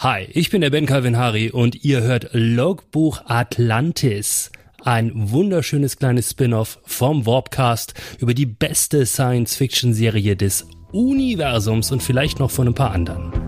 Hi, ich bin der Ben Calvin Harry und ihr hört Logbuch Atlantis. Ein wunderschönes kleines Spin-off vom Warpcast über die beste Science-Fiction-Serie des Universums und vielleicht noch von ein paar anderen.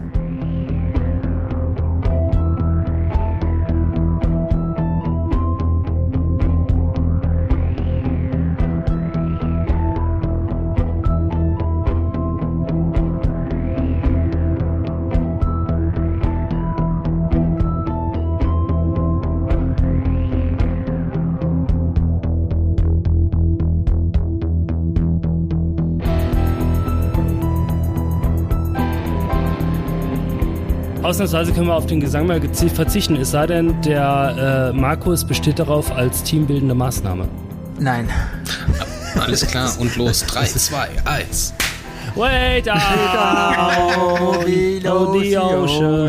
Ausnahmsweise können wir auf den Gesang mal verzichten, es sei denn, der äh, Markus besteht darauf als teambildende Maßnahme. Nein. Alles klar und los. 3, 2, 1. Wait out below the ocean.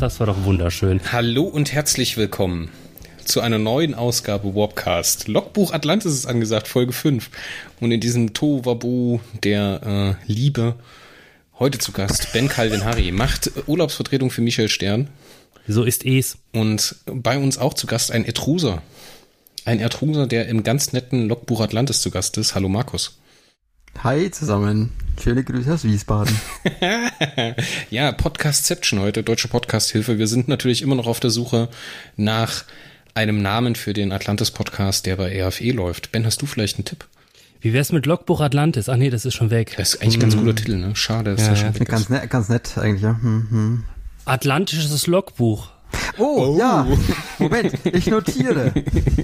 Das war doch wunderschön. Hallo und herzlich willkommen zu einer neuen Ausgabe Warpcast. Logbuch Atlantis ist angesagt, Folge 5. Und in diesem Tohuwabu der äh, Liebe Heute zu Gast Ben Calvin Harry, macht Urlaubsvertretung für Michael Stern. So ist es. Und bei uns auch zu Gast ein Etruser. Ein Etruser, der im ganz netten Logbuch Atlantis zu Gast ist. Hallo Markus. Hi zusammen. Schöne Grüße aus Wiesbaden. ja, Podcastception heute, Deutsche Podcasthilfe. Wir sind natürlich immer noch auf der Suche nach einem Namen für den Atlantis Podcast, der bei RFE läuft. Ben, hast du vielleicht einen Tipp? Wie wär's mit Logbuch Atlantis? Ach nee, das ist schon weg. Das ist eigentlich ein ganz guter Titel, ne? Schade, dass ja, schon ja, weg ganz ist. Nett, ganz nett eigentlich, ja. Hm, hm. Atlantisches Logbuch. Oh, oh, ja. Moment, ich notiere.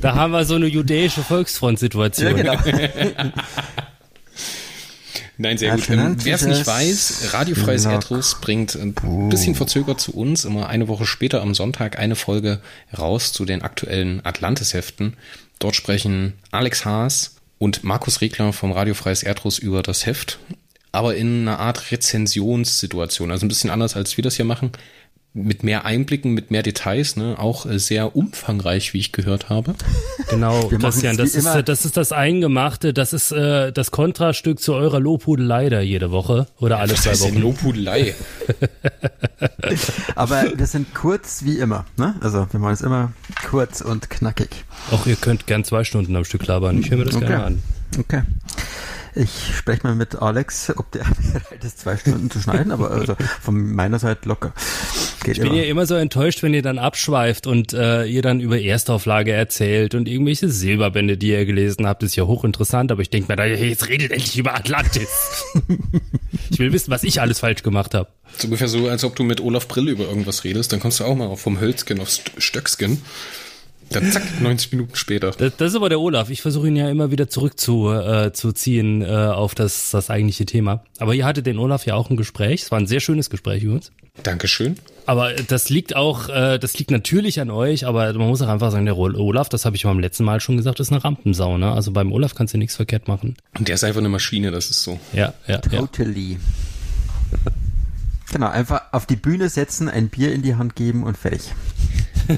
Da haben wir so eine jüdische Volksfront-Situation. Ja, genau. Nein, sehr gut. Ähm, Wer es nicht weiß, Radiofreies Erdruss bringt ein bisschen verzögert zu uns immer eine Woche später am Sonntag eine Folge raus zu den aktuellen Atlantis-Heften. Dort sprechen Alex Haas und Markus Regler vom Radiofreies Erdruss über das Heft, aber in einer Art Rezensionssituation, also ein bisschen anders als wir das hier machen, mit mehr Einblicken, mit mehr Details, ne, auch sehr umfangreich, wie ich gehört habe. Genau, Christian, das ist, das ist das Eingemachte, das ist äh, das Kontrastück zu eurer Lobhudelei da jede Woche oder alle zwei Wochen. Lobhudelei. Aber wir sind kurz wie immer, ne? Also wir machen es immer kurz und knackig. Auch ihr könnt gern zwei Stunden am Stück labern. Ich höre mir das Okay. gerne an. Okay. Ich spreche mal mit Alex, ob der bereit ist, zwei Stunden zu schneiden, aber also von meiner Seite locker. Geht Ich bin ja immer so enttäuscht, wenn ihr dann abschweift und äh, ihr dann über Erstauflage erzählt und irgendwelche Silberbände, die ihr gelesen habt, ist ja hochinteressant, aber ich denke mir, da, jetzt redet endlich über Atlantis. ich will wissen, was ich alles falsch gemacht habe. So ungefähr so, als ob du mit Olaf Brille über irgendwas redest, dann kommst du auch mal vom Hölzgen aufs St- Stöckskin. Dann zack, 90 Minuten später. Das, das ist aber der Olaf. Ich versuche ihn ja immer wieder zurück zu, äh, zu ziehen äh, auf das, das eigentliche Thema. Aber ihr hattet den Olaf ja auch ein Gespräch. Es war ein sehr schönes Gespräch übrigens. Dankeschön. Aber das liegt auch, äh, das liegt natürlich an euch, aber man muss auch einfach sagen, der Ol- Olaf, das habe ich beim letzten Mal schon gesagt, ist eine Rampensau, ne? Also beim Olaf kannst du nichts verkehrt machen. Und der ist einfach eine Maschine, das ist so. Ja, ja, ja. Genau, einfach auf die Bühne setzen, ein Bier in die Hand geben und fertig.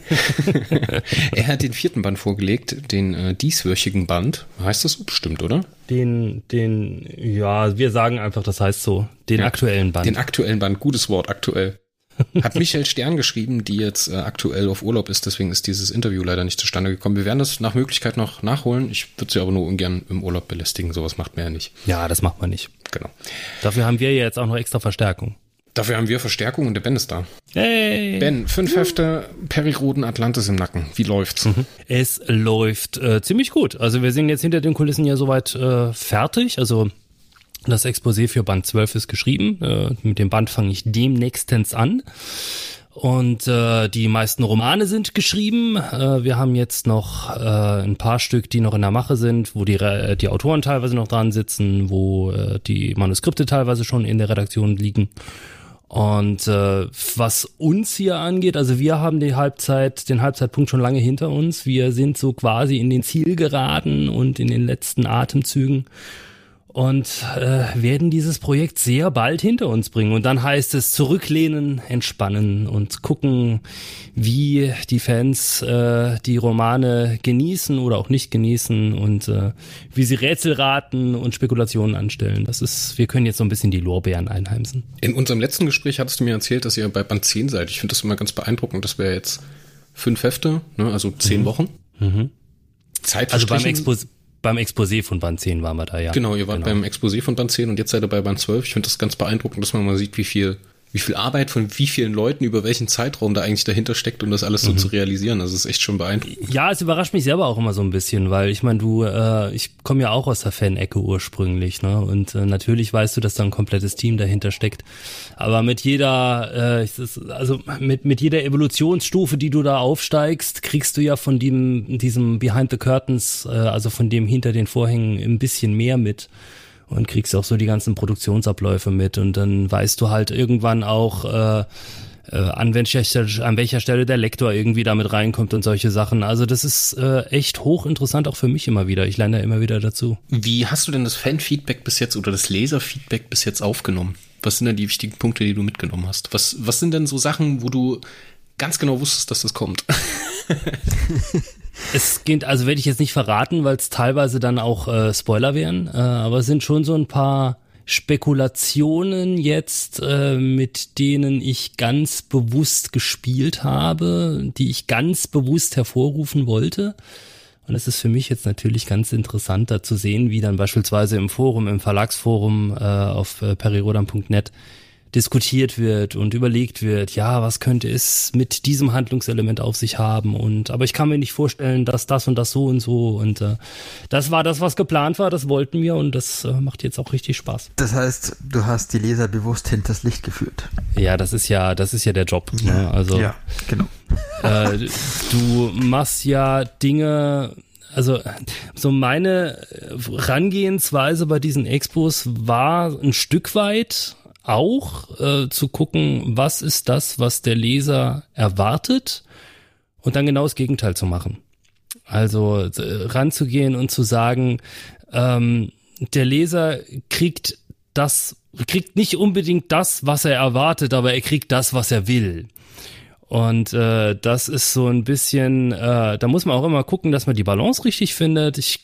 Er hat den vierten Band vorgelegt, den äh, dieswöchigen Band. Heißt das so bestimmt, oder? Den, den, ja, wir sagen einfach, das heißt so, den Ja, aktuellen Band. Den aktuellen Band, gutes Wort, aktuell. Hat Michael Stern geschrieben, die jetzt äh, aktuell auf Urlaub ist, deswegen ist dieses Interview leider nicht zustande gekommen. Wir werden das nach Möglichkeit noch nachholen. Ich würde sie aber nur ungern im Urlaub belästigen, sowas macht man ja nicht. ja, das macht man nicht. Genau. Dafür haben wir ja jetzt auch noch extra Verstärkung. Dafür haben wir Verstärkung und der Ben ist da. Hey! Ben, fünf Hefte, Periroden Atlantis im Nacken. Wie läuft's? Es läuft äh, ziemlich gut. Also wir sind jetzt hinter den Kulissen ja soweit äh, fertig. Also das Exposé für Band 12 ist geschrieben. Äh, mit dem Band fange ich demnächstens an. Und äh, die meisten Romane sind geschrieben. Äh, wir haben jetzt noch äh, ein paar Stück, die noch in der Mache sind, wo die, Re- die Autoren teilweise noch dran sitzen, wo äh, die Manuskripte teilweise schon in der Redaktion liegen. Und äh, was uns hier angeht, also wir haben die Halbzeit, den Halbzeitpunkt schon lange hinter uns. Wir sind so quasi in den Zielgeraden und in den letzten Atemzügen. Und äh, werden dieses Projekt sehr bald hinter uns bringen. Und dann heißt es zurücklehnen, entspannen und gucken, wie die Fans äh, die Romane genießen oder auch nicht genießen und äh, wie sie Rätsel raten und Spekulationen anstellen. Das ist, wir können jetzt so ein bisschen die Lorbeeren einheimsen. In unserem letzten Gespräch hattest du mir erzählt, dass ihr bei Band 10 seid. Ich finde das immer ganz beeindruckend. Das wäre jetzt fünf Hefte, ne? also zehn mhm. Wochen. Mhm. Zeit also beim Expos beim Exposé von Band 10 waren wir da, ja. Genau, ihr wart genau. beim Exposé von Band 10 und jetzt seid ihr bei Band 12. Ich finde das ganz beeindruckend, dass man mal sieht, wie viel wie viel Arbeit von wie vielen Leuten über welchen Zeitraum da eigentlich dahinter steckt, um das alles so mhm. zu realisieren. Das ist echt schon beeindruckend. Ja, es überrascht mich selber auch immer so ein bisschen, weil ich meine, du, äh, ich komme ja auch aus der Fan-Ecke ursprünglich, ne? Und äh, natürlich weißt du, dass da ein komplettes Team dahinter steckt. Aber mit jeder, äh, also mit, mit jeder Evolutionsstufe, die du da aufsteigst, kriegst du ja von dem, diesem Behind the Curtains, äh, also von dem hinter den Vorhängen ein bisschen mehr mit und kriegst auch so die ganzen Produktionsabläufe mit und dann weißt du halt irgendwann auch, äh, äh, an, welcher, an welcher Stelle der Lektor irgendwie damit reinkommt und solche Sachen. Also das ist äh, echt hochinteressant auch für mich immer wieder. Ich lerne da immer wieder dazu. Wie hast du denn das Fanfeedback bis jetzt oder das Leserfeedback bis jetzt aufgenommen? Was sind denn die wichtigen Punkte, die du mitgenommen hast? Was, was sind denn so Sachen, wo du ganz genau wusstest, dass das kommt? Es geht, also werde ich jetzt nicht verraten, weil es teilweise dann auch äh, Spoiler wären, äh, aber es sind schon so ein paar Spekulationen jetzt, äh, mit denen ich ganz bewusst gespielt habe, die ich ganz bewusst hervorrufen wollte. Und es ist für mich jetzt natürlich ganz interessant, da zu sehen, wie dann beispielsweise im Forum, im Verlagsforum äh, auf äh, perirodan.net diskutiert wird und überlegt wird, ja, was könnte es mit diesem Handlungselement auf sich haben und aber ich kann mir nicht vorstellen, dass das und das so und so und äh, das war das, was geplant war, das wollten wir und das äh, macht jetzt auch richtig Spaß. Das heißt, du hast die Leser bewusst hinters Licht geführt. Ja, das ist ja, das ist ja der Job. Ne? Ja, also ja, genau. Äh, du machst ja Dinge, also so meine Rangehensweise bei diesen Expos war ein Stück weit auch äh, zu gucken, was ist das, was der Leser erwartet und dann genau das Gegenteil zu machen. Also äh, ranzugehen und zu sagen, ähm, der Leser kriegt das, kriegt nicht unbedingt das, was er erwartet, aber er kriegt das, was er will. Und äh, das ist so ein bisschen, äh, da muss man auch immer gucken, dass man die Balance richtig findet. Ich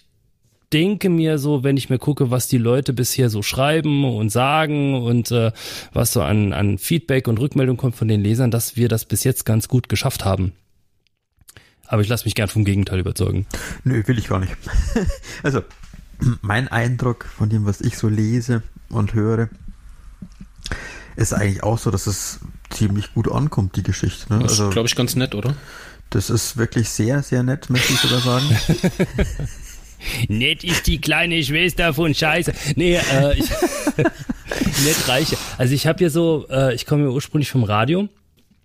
denke mir so, wenn ich mir gucke, was die Leute bisher so schreiben und sagen und äh, was so an, an Feedback und Rückmeldung kommt von den Lesern, dass wir das bis jetzt ganz gut geschafft haben. Aber ich lasse mich gern vom Gegenteil überzeugen. Nö, will ich gar nicht. also, mein Eindruck von dem, was ich so lese und höre, ist eigentlich auch so, dass es ziemlich gut ankommt, die Geschichte. Ne? Das ist, also, glaube ich, ganz nett, oder? Das ist wirklich sehr, sehr nett, möchte ich sogar sagen. Nett ist die kleine Schwester von Scheiße. Nee, äh, ich, nett reiche. Also ich habe ja so, äh, ich komme ja ursprünglich vom Radio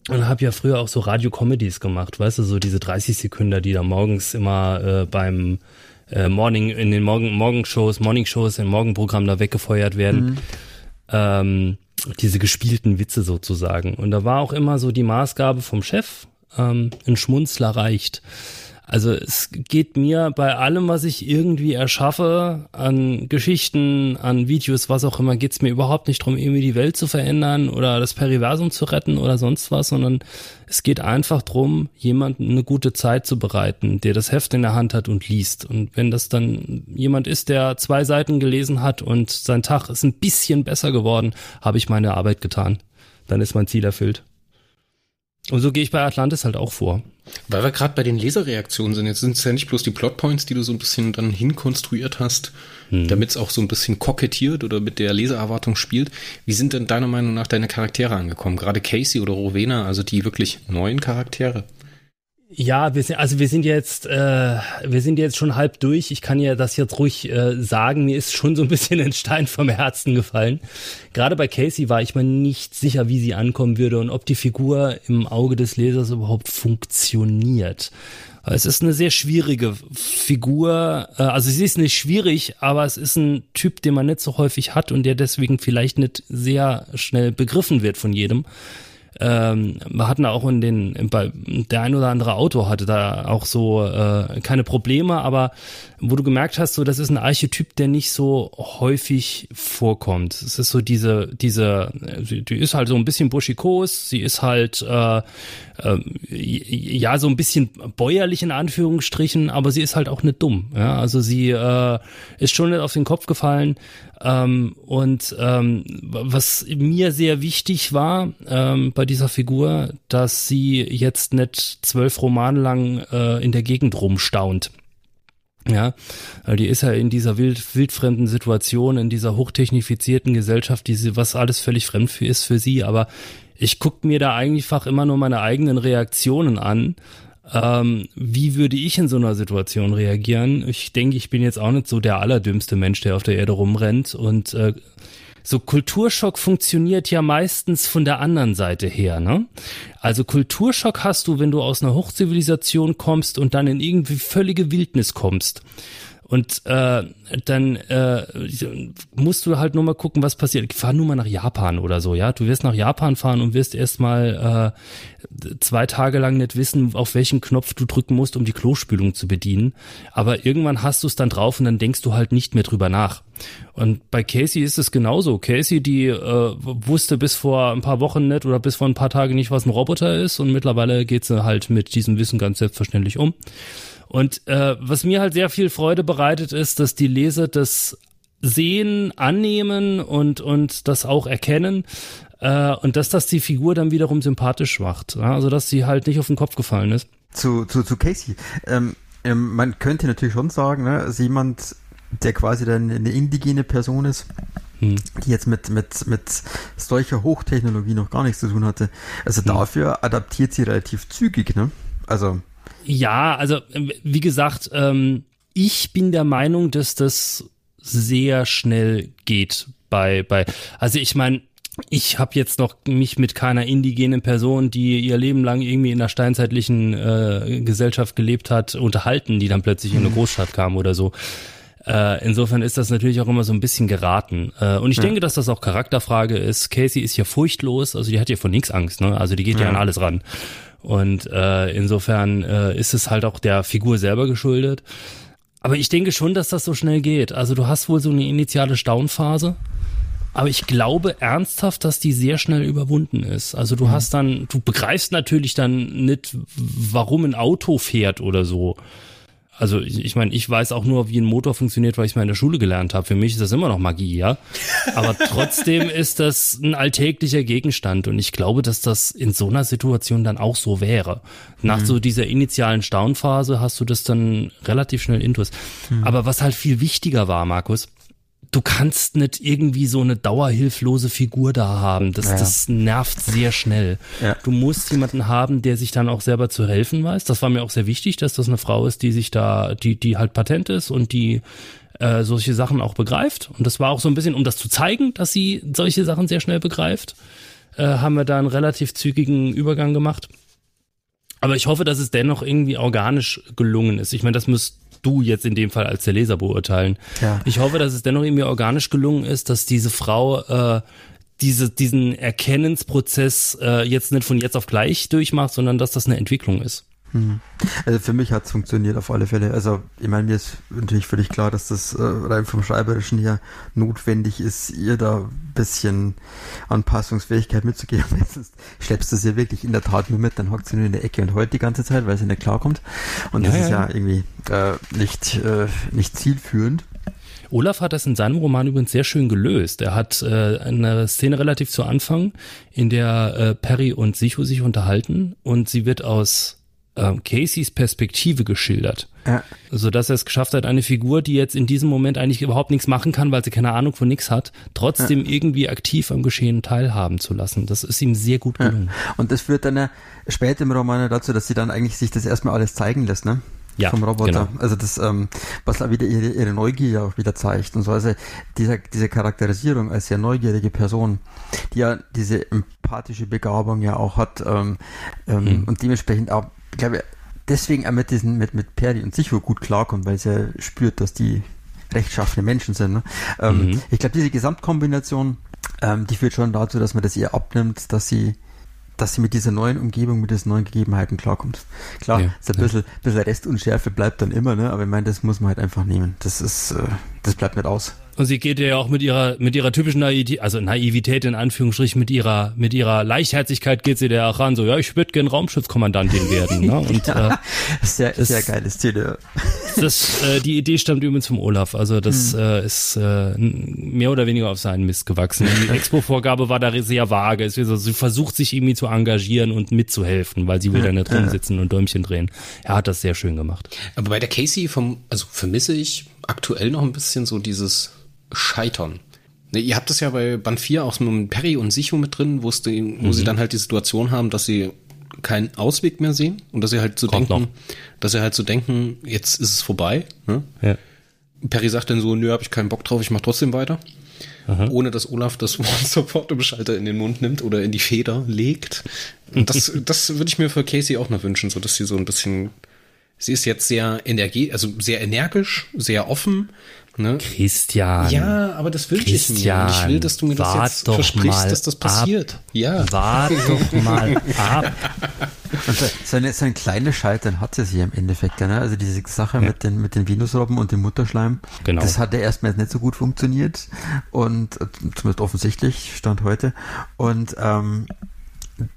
und habe ja früher auch so Radio-Comedies gemacht, weißt du, so diese 30 Sekunden, die da morgens immer äh, beim äh, Morning, in den Morgen, Morgenshows, Morning-Shows im Morgenprogramm da weggefeuert werden. Mhm. Ähm, diese gespielten Witze sozusagen. Und da war auch immer so die Maßgabe vom Chef, ähm, ein Schmunzler reicht. Also es geht mir bei allem, was ich irgendwie erschaffe, an Geschichten, an Videos, was auch immer, geht es mir überhaupt nicht darum, irgendwie die Welt zu verändern oder das Periversum zu retten oder sonst was, sondern es geht einfach darum, jemanden eine gute Zeit zu bereiten, der das Heft in der Hand hat und liest. Und wenn das dann jemand ist, der zwei Seiten gelesen hat und sein Tag ist ein bisschen besser geworden, habe ich meine Arbeit getan. Dann ist mein Ziel erfüllt. Und so gehe ich bei Atlantis halt auch vor. Weil wir gerade bei den Leserreaktionen sind, jetzt sind es ja nicht bloß die Plotpoints, die du so ein bisschen dann hinkonstruiert hast, hm. damit es auch so ein bisschen kokettiert oder mit der Lesererwartung spielt. Wie sind denn deiner Meinung nach deine Charaktere angekommen? Gerade Casey oder Rowena, also die wirklich neuen Charaktere? Ja, wir sind, also wir sind jetzt, äh, wir sind jetzt schon halb durch. Ich kann ja das jetzt ruhig äh, sagen. Mir ist schon so ein bisschen ein Stein vom Herzen gefallen. Gerade bei Casey war ich mir nicht sicher, wie sie ankommen würde und ob die Figur im Auge des Lesers überhaupt funktioniert. Es ist eine sehr schwierige Figur. Äh, also sie ist nicht schwierig, aber es ist ein Typ, den man nicht so häufig hat und der deswegen vielleicht nicht sehr schnell begriffen wird von jedem. Ähm, wir hatten auch in den, bei der ein oder andere Autor hatte da auch so äh, keine Probleme, aber wo du gemerkt hast, so das ist ein Archetyp, der nicht so häufig vorkommt. Es ist so diese, diese, die ist halt so ein bisschen buschikos, sie ist halt äh, äh, ja so ein bisschen bäuerlich in Anführungsstrichen, aber sie ist halt auch nicht dumm. Ja? Also sie äh, ist schon nicht auf den Kopf gefallen. Ähm, und ähm, was mir sehr wichtig war ähm, bei dieser Figur, dass sie jetzt nicht zwölf Romane lang äh, in der Gegend rumstaunt. Ja, die ist ja in dieser wild, wildfremden Situation, in dieser hochtechnifizierten Gesellschaft, die sie, was alles völlig fremd für ist für sie, aber ich gucke mir da einfach immer nur meine eigenen Reaktionen an. Ähm, wie würde ich in so einer Situation reagieren? Ich denke, ich bin jetzt auch nicht so der allerdümmste Mensch, der auf der Erde rumrennt und äh, so Kulturschock funktioniert ja meistens von der anderen Seite her, ne? Also Kulturschock hast du, wenn du aus einer Hochzivilisation kommst und dann in irgendwie völlige Wildnis kommst. Und äh, dann äh, musst du halt nur mal gucken, was passiert. Fahr nur mal nach Japan oder so, ja. Du wirst nach Japan fahren und wirst erstmal äh, zwei Tage lang nicht wissen, auf welchen Knopf du drücken musst, um die Klospülung zu bedienen. Aber irgendwann hast du es dann drauf und dann denkst du halt nicht mehr drüber nach. Und bei Casey ist es genauso. Casey, die äh, wusste bis vor ein paar Wochen nicht oder bis vor ein paar Tagen nicht, was ein Roboter ist und mittlerweile geht sie halt mit diesem Wissen ganz selbstverständlich um. Und äh, was mir halt sehr viel Freude bereitet, ist, dass die Leser das sehen, annehmen und, und das auch erkennen. Äh, und dass das die Figur dann wiederum sympathisch macht. Ja? Also dass sie halt nicht auf den Kopf gefallen ist. Zu, zu, zu Casey. Ähm, ähm, man könnte natürlich schon sagen, ne, also jemand, der quasi dann eine indigene Person ist, hm. die jetzt mit, mit, mit solcher Hochtechnologie noch gar nichts zu tun hatte. Also hm. dafür adaptiert sie relativ zügig, ne? Also ja, also wie gesagt, ähm, ich bin der Meinung, dass das sehr schnell geht bei bei. Also ich meine, ich habe jetzt noch mich mit keiner indigenen Person, die ihr Leben lang irgendwie in der steinzeitlichen äh, Gesellschaft gelebt hat, unterhalten, die dann plötzlich in eine mhm. Großstadt kam oder so. Äh, insofern ist das natürlich auch immer so ein bisschen geraten. Äh, und ich ja. denke, dass das auch Charakterfrage ist. Casey ist ja furchtlos, also die hat ja von nichts Angst, ne? Also die geht ja, ja an alles ran. Und äh, insofern äh, ist es halt auch der Figur selber geschuldet. Aber ich denke schon, dass das so schnell geht. Also du hast wohl so eine initiale Staunphase. Aber ich glaube ernsthaft, dass die sehr schnell überwunden ist. Also du mhm. hast dann, du begreifst natürlich dann nicht, warum ein Auto fährt oder so. Also ich, ich meine, ich weiß auch nur, wie ein Motor funktioniert, weil ich es mal in der Schule gelernt habe. Für mich ist das immer noch Magie, ja. Aber trotzdem ist das ein alltäglicher Gegenstand und ich glaube, dass das in so einer Situation dann auch so wäre. Nach mhm. so dieser initialen Staunphase hast du das dann relativ schnell intus. Mhm. Aber was halt viel wichtiger war, Markus, du kannst nicht irgendwie so eine dauerhilflose Figur da haben. Das, ja. das nervt sehr schnell. Ja. Du musst jemanden haben, der sich dann auch selber zu helfen weiß. Das war mir auch sehr wichtig, dass das eine Frau ist, die sich da, die, die halt patent ist und die äh, solche Sachen auch begreift. Und das war auch so ein bisschen, um das zu zeigen, dass sie solche Sachen sehr schnell begreift, äh, haben wir da einen relativ zügigen Übergang gemacht. Aber ich hoffe, dass es dennoch irgendwie organisch gelungen ist. Ich meine, das müsst du jetzt in dem Fall als der Leser beurteilen. Ja. Ich hoffe, dass es dennoch irgendwie organisch gelungen ist, dass diese Frau äh, diese, diesen Erkennensprozess äh, jetzt nicht von jetzt auf gleich durchmacht, sondern dass das eine Entwicklung ist. Hm. Also für mich hat es funktioniert auf alle Fälle. Also ich meine, mir ist natürlich völlig klar, dass das äh, rein vom Schreiberischen her notwendig ist, ihr da ein bisschen Anpassungsfähigkeit mitzugeben. Sonst schleppst du sie wirklich in der Tat nur mit, dann hockt sie nur in der Ecke und heult die ganze Zeit, weil sie nicht klarkommt. Und das ja, ist ja, ja irgendwie äh, nicht, äh, nicht zielführend. Olaf hat das in seinem Roman übrigens sehr schön gelöst. Er hat äh, eine Szene relativ zu Anfang, in der äh, Perry und Sichu sich unterhalten und sie wird aus ähm, Caseys Perspektive geschildert. Ja. So dass er es geschafft hat, eine Figur, die jetzt in diesem Moment eigentlich überhaupt nichts machen kann, weil sie keine Ahnung von nichts hat, trotzdem ja. irgendwie aktiv am Geschehen teilhaben zu lassen. Das ist ihm sehr gut gelungen. Ja. Und das führt dann ja später im Roman dazu, dass sie dann eigentlich sich das erstmal alles zeigen lässt, ne? ja, vom Roboter. Genau. Also das, ähm, was auch wieder ihre, ihre Neugier ja auch wieder zeigt. Und so also diese, diese Charakterisierung als sehr neugierige Person, die ja diese empathische Begabung ja auch hat ähm, ähm, mhm. und dementsprechend auch glaube, deswegen auch mit diesen, mit, mit Perdi und Sicho gut klarkommt, weil sie ja spürt, dass die rechtschaffene Menschen sind. Ne? Ähm, mhm. Ich glaube, diese Gesamtkombination, ähm, die führt schon dazu, dass man das ihr abnimmt, dass sie dass sie mit dieser neuen Umgebung, mit diesen neuen Gegebenheiten klarkommt. Klar, ja, so ein bisschen, ja. bisschen Restunschärfe bleibt dann immer, ne? aber ich meine, das muss man halt einfach nehmen. Das ist, äh, das bleibt nicht aus. Und sie geht ja auch mit ihrer, mit ihrer typischen Naivität, also Naivität in Anführungsstrichen, mit ihrer, mit ihrer Leichtherzigkeit geht sie da auch ran, so, ja, ich würde gern Raumschutzkommandantin werden, ne? Und, ja, äh, sehr, das, sehr geiles Ziel, ja. Das, äh, die Idee stammt übrigens vom Olaf, also das hm. äh, ist äh, mehr oder weniger auf seinen Mist gewachsen. Die Expo-Vorgabe war da sehr vage, es ist, also, sie versucht sich irgendwie zu engagieren und mitzuhelfen, weil sie will ja, da nicht rumsitzen und Däumchen drehen. Er hat das sehr schön gemacht. Aber bei der Casey vom, also vermisse ich aktuell noch ein bisschen so dieses Scheitern. Ne, ihr habt das ja bei Band 4 auch mit Perry und Sicho mit drin, wo, wo mhm. sie dann halt die Situation haben, dass sie keinen Ausweg mehr sehen und dass sie halt so Kommt denken, noch. dass sie halt so denken, jetzt ist es vorbei. Ne? Ja. Perry sagt dann so, nö, hab ich keinen Bock drauf, ich mach trotzdem weiter. Aha. Ohne dass Olaf das Wort sofort im Schalter in den Mund nimmt oder in die Feder legt. Und das, das würde ich mir für Casey auch noch wünschen, so dass sie so ein bisschen, sie ist jetzt sehr energie, also sehr energisch, sehr offen, Ne? Christian. Ja, aber das wünsche ich mir. Und ich will, dass du mir das jetzt versprichst, dass das passiert. Ab. Ja. Wart doch mal ab. Und so, eine, so ein kleines Scheitern hatte sie im Endeffekt, ne? Also diese Sache ja. mit den, mit den Venusrobben und dem Mutterschleim. Genau. Das hat ja erstmal nicht so gut funktioniert. Und äh, zumindest offensichtlich, stand heute. Und ähm,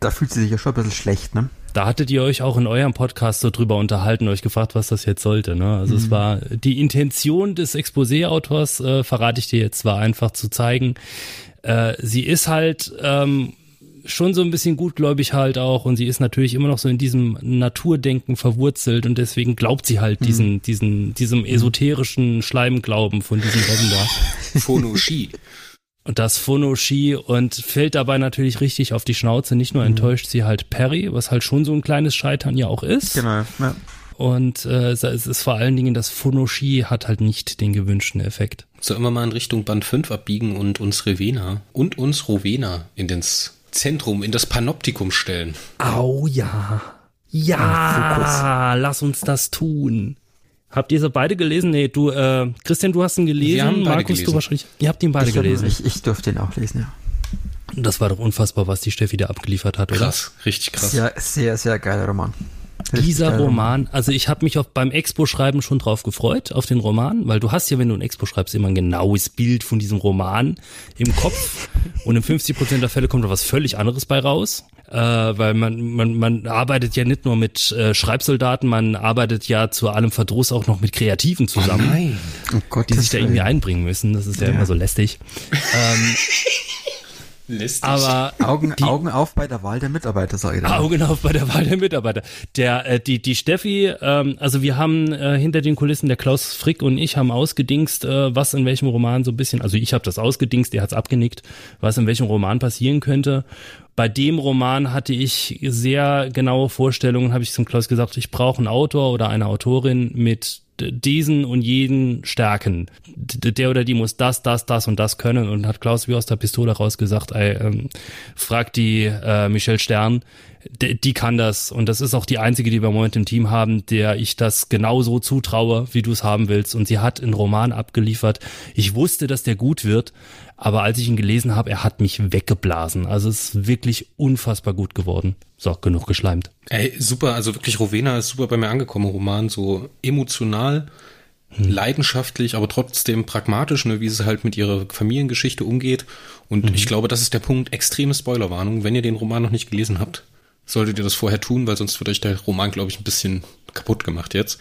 da fühlt sie sich ja schon ein bisschen schlecht, ne? Da hattet ihr euch auch in eurem Podcast so drüber unterhalten, euch gefragt, was das jetzt sollte. Ne? Also mhm. es war die Intention des Exposé-Autors, äh, verrate ich dir jetzt, war einfach zu zeigen, äh, sie ist halt ähm, schon so ein bisschen gutgläubig halt auch und sie ist natürlich immer noch so in diesem Naturdenken verwurzelt und deswegen glaubt sie halt mhm. diesen, diesem esoterischen Schleimglauben von diesem Robben da. Phonoshi. Und das Phono-Ski und fällt dabei natürlich richtig auf die Schnauze. Nicht nur mhm. enttäuscht sie halt Perry, was halt schon so ein kleines Scheitern ja auch ist. Genau, ja. Und äh, es ist vor allen Dingen, das Phono-Ski hat halt nicht den gewünschten Effekt. Sollen wir mal in Richtung Band 5 abbiegen und uns Revena und uns Rowena in das Zentrum, in das Panoptikum stellen? Au ja. Ja, lass uns das tun. Habt ihr sie beide gelesen? Nee, du, äh, Christian, du hast ihn gelesen. Wir haben Markus, gelesen. du wahrscheinlich. Ihr habt ihn beide ich gelesen. Ich, ich durfte ihn auch lesen, ja. Das war doch unfassbar, was die Steffi da abgeliefert hat, oder? Krass, richtig krass. Ja, sehr, sehr geiler Roman. Richtig Dieser Roman, also ich habe mich auf, beim Expo-Schreiben schon drauf gefreut, auf den Roman, weil du hast ja, wenn du ein Expo schreibst, immer ein genaues Bild von diesem Roman im Kopf und in 50 Prozent der Fälle kommt da was völlig anderes bei raus äh, weil man, man, man arbeitet ja nicht nur mit äh, Schreibsoldaten, man arbeitet ja zu allem Verdruss auch noch mit Kreativen zusammen, oh nein. Oh Gott, die sich da irgendwie einbringen müssen. Das ist ja, ja. immer so lästig. ähm, Listig. Aber Augen, die, Augen auf bei der Wahl der Mitarbeiter, sag ich da. Augen auf bei der Wahl der Mitarbeiter. Der, äh, die, die Steffi, ähm, also wir haben äh, hinter den Kulissen, der Klaus Frick und ich haben ausgedingst, äh, was in welchem Roman so ein bisschen, also ich habe das ausgedingst, der hat's abgenickt, was in welchem Roman passieren könnte. Bei dem Roman hatte ich sehr genaue Vorstellungen, habe ich zum Klaus gesagt, ich brauche einen Autor oder eine Autorin mit diesen und jeden stärken. Der oder die muss das, das, das und das können und hat Klaus wie aus der Pistole rausgesagt, ey, ähm, frag die äh, Michelle Stern, die, die kann das und das ist auch die einzige, die wir im Moment im Team haben, der ich das genauso zutraue, wie du es haben willst und sie hat einen Roman abgeliefert. Ich wusste, dass der gut wird, aber als ich ihn gelesen habe, er hat mich weggeblasen. Also es ist wirklich unfassbar gut geworden. So, genug geschleimt. Ey, super, also wirklich Rowena ist super bei mir angekommen, Roman, so emotional, hm. leidenschaftlich, aber trotzdem pragmatisch, ne, wie sie halt mit ihrer Familiengeschichte umgeht. Und mhm. ich glaube, das ist der Punkt, extreme Spoilerwarnung. Wenn ihr den Roman noch nicht gelesen habt, solltet ihr das vorher tun, weil sonst wird euch der Roman, glaube ich, ein bisschen kaputt gemacht jetzt.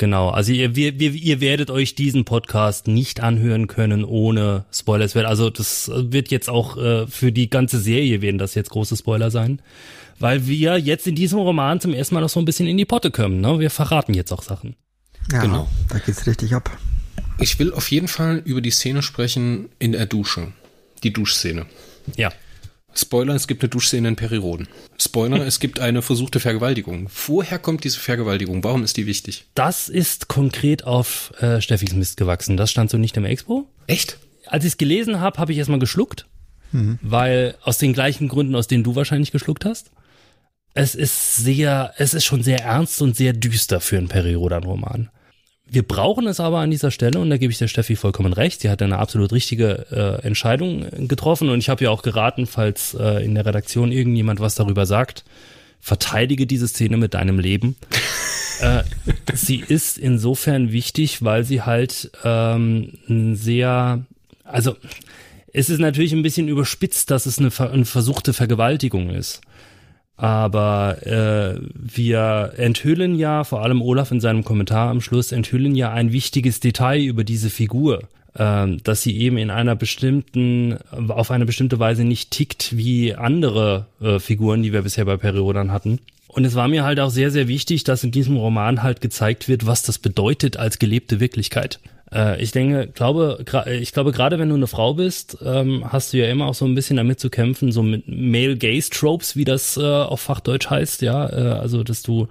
Genau, also ihr, wir, wir, ihr werdet euch diesen Podcast nicht anhören können ohne Spoiler. Also das wird jetzt auch äh, für die ganze Serie werden das jetzt große Spoiler sein, weil wir jetzt in diesem Roman zum ersten Mal noch so ein bisschen in die Potte kommen. Ne? Wir verraten jetzt auch Sachen. Ja, genau. Da geht's richtig ab. Ich will auf jeden Fall über die Szene sprechen in der Dusche, die Duschszene. Ja. Spoiler, es gibt eine Duschszene in Periroden. Spoiler, es gibt eine versuchte Vergewaltigung. Woher kommt diese Vergewaltigung? Warum ist die wichtig? Das ist konkret auf äh, Steffis Mist gewachsen. Das stand so nicht im Expo. Echt? Als ich es gelesen habe, habe ich erstmal geschluckt, mhm. weil aus den gleichen Gründen, aus denen du wahrscheinlich geschluckt hast. Es ist sehr, es ist schon sehr ernst und sehr düster für einen Perirodan-Roman wir brauchen es aber an dieser Stelle, und da gebe ich der Steffi vollkommen recht, sie hat eine absolut richtige äh, Entscheidung getroffen und ich habe ja auch geraten, falls äh, in der Redaktion irgendjemand was darüber sagt, verteidige diese Szene mit deinem Leben. äh, sie ist insofern wichtig, weil sie halt ähm, sehr, also es ist natürlich ein bisschen überspitzt, dass es eine, eine versuchte Vergewaltigung ist. Aber äh, wir enthüllen ja, vor allem Olaf in seinem Kommentar am Schluss, enthüllen ja ein wichtiges Detail über diese Figur, äh, dass sie eben in einer bestimmten, auf eine bestimmte Weise nicht tickt wie andere äh, Figuren, die wir bisher bei Periodan hatten. Und es war mir halt auch sehr, sehr wichtig, dass in diesem Roman halt gezeigt wird, was das bedeutet als gelebte Wirklichkeit. Äh, ich denke, glaube, ich glaube, gerade wenn du eine Frau bist, ähm, hast du ja immer auch so ein bisschen damit zu kämpfen, so mit Male Gaze Tropes, wie das äh, auf Fachdeutsch heißt, ja, äh, also dass du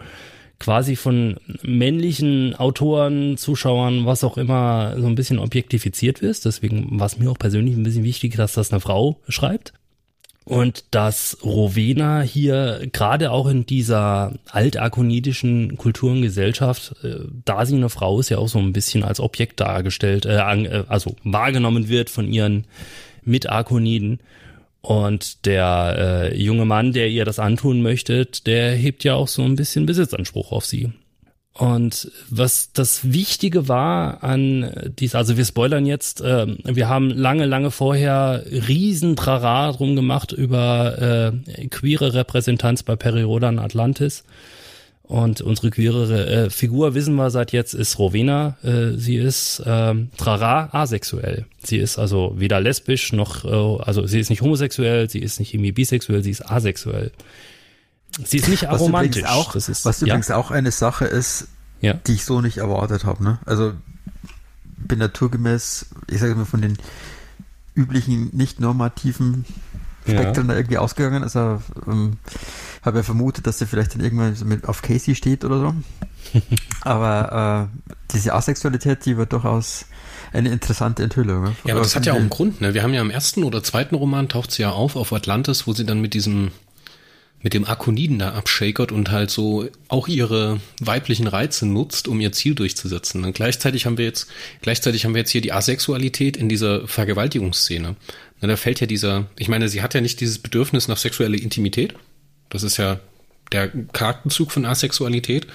quasi von männlichen Autoren, Zuschauern, was auch immer, so ein bisschen objektifiziert wirst. Deswegen war es mir auch persönlich ein bisschen wichtig, dass das eine Frau schreibt. Und dass Rowena hier gerade auch in dieser altarkonidischen Kultur und Gesellschaft, äh, da sie eine Frau ist, ja auch so ein bisschen als Objekt dargestellt, äh, äh also wahrgenommen wird von ihren Mitarkoniden. Und der äh, junge Mann, der ihr das antun möchte, der hebt ja auch so ein bisschen Besitzanspruch auf sie. Und was das Wichtige war an dies, also wir spoilern jetzt, äh, wir haben lange, lange vorher riesen Trara drum gemacht über äh, queere Repräsentanz bei Periodan Atlantis. Und unsere queere äh, Figur, wissen wir seit jetzt, ist Rowena. Äh, sie ist äh, trara asexuell. Sie ist also weder lesbisch noch, äh, also sie ist nicht homosexuell, sie ist nicht irgendwie bisexuell, sie ist asexuell. Sie ist nicht aromantisch. Was übrigens auch, ist, was übrigens ja? auch eine Sache ist, ja. die ich so nicht erwartet habe. Ne? Also bin naturgemäß, ich sage mal, von den üblichen, nicht normativen Spektren ja. da irgendwie ausgegangen. Also ähm, habe ja vermutet, dass sie vielleicht dann irgendwann so mit auf Casey steht oder so. Aber äh, diese Asexualität, die wird durchaus eine interessante Enthüllung. Ne? Ja, aber das hat ja auch einen Grund. Ne? Wir haben ja im ersten oder zweiten Roman taucht sie ja auf auf Atlantis, wo sie dann mit diesem mit dem Akoniden da abshakert und halt so auch ihre weiblichen Reize nutzt, um ihr Ziel durchzusetzen. Und gleichzeitig haben wir jetzt, gleichzeitig haben wir jetzt hier die Asexualität in dieser Vergewaltigungsszene. Na, da fällt ja dieser, ich meine, sie hat ja nicht dieses Bedürfnis nach sexueller Intimität. Das ist ja der Charakterzug von Asexualität.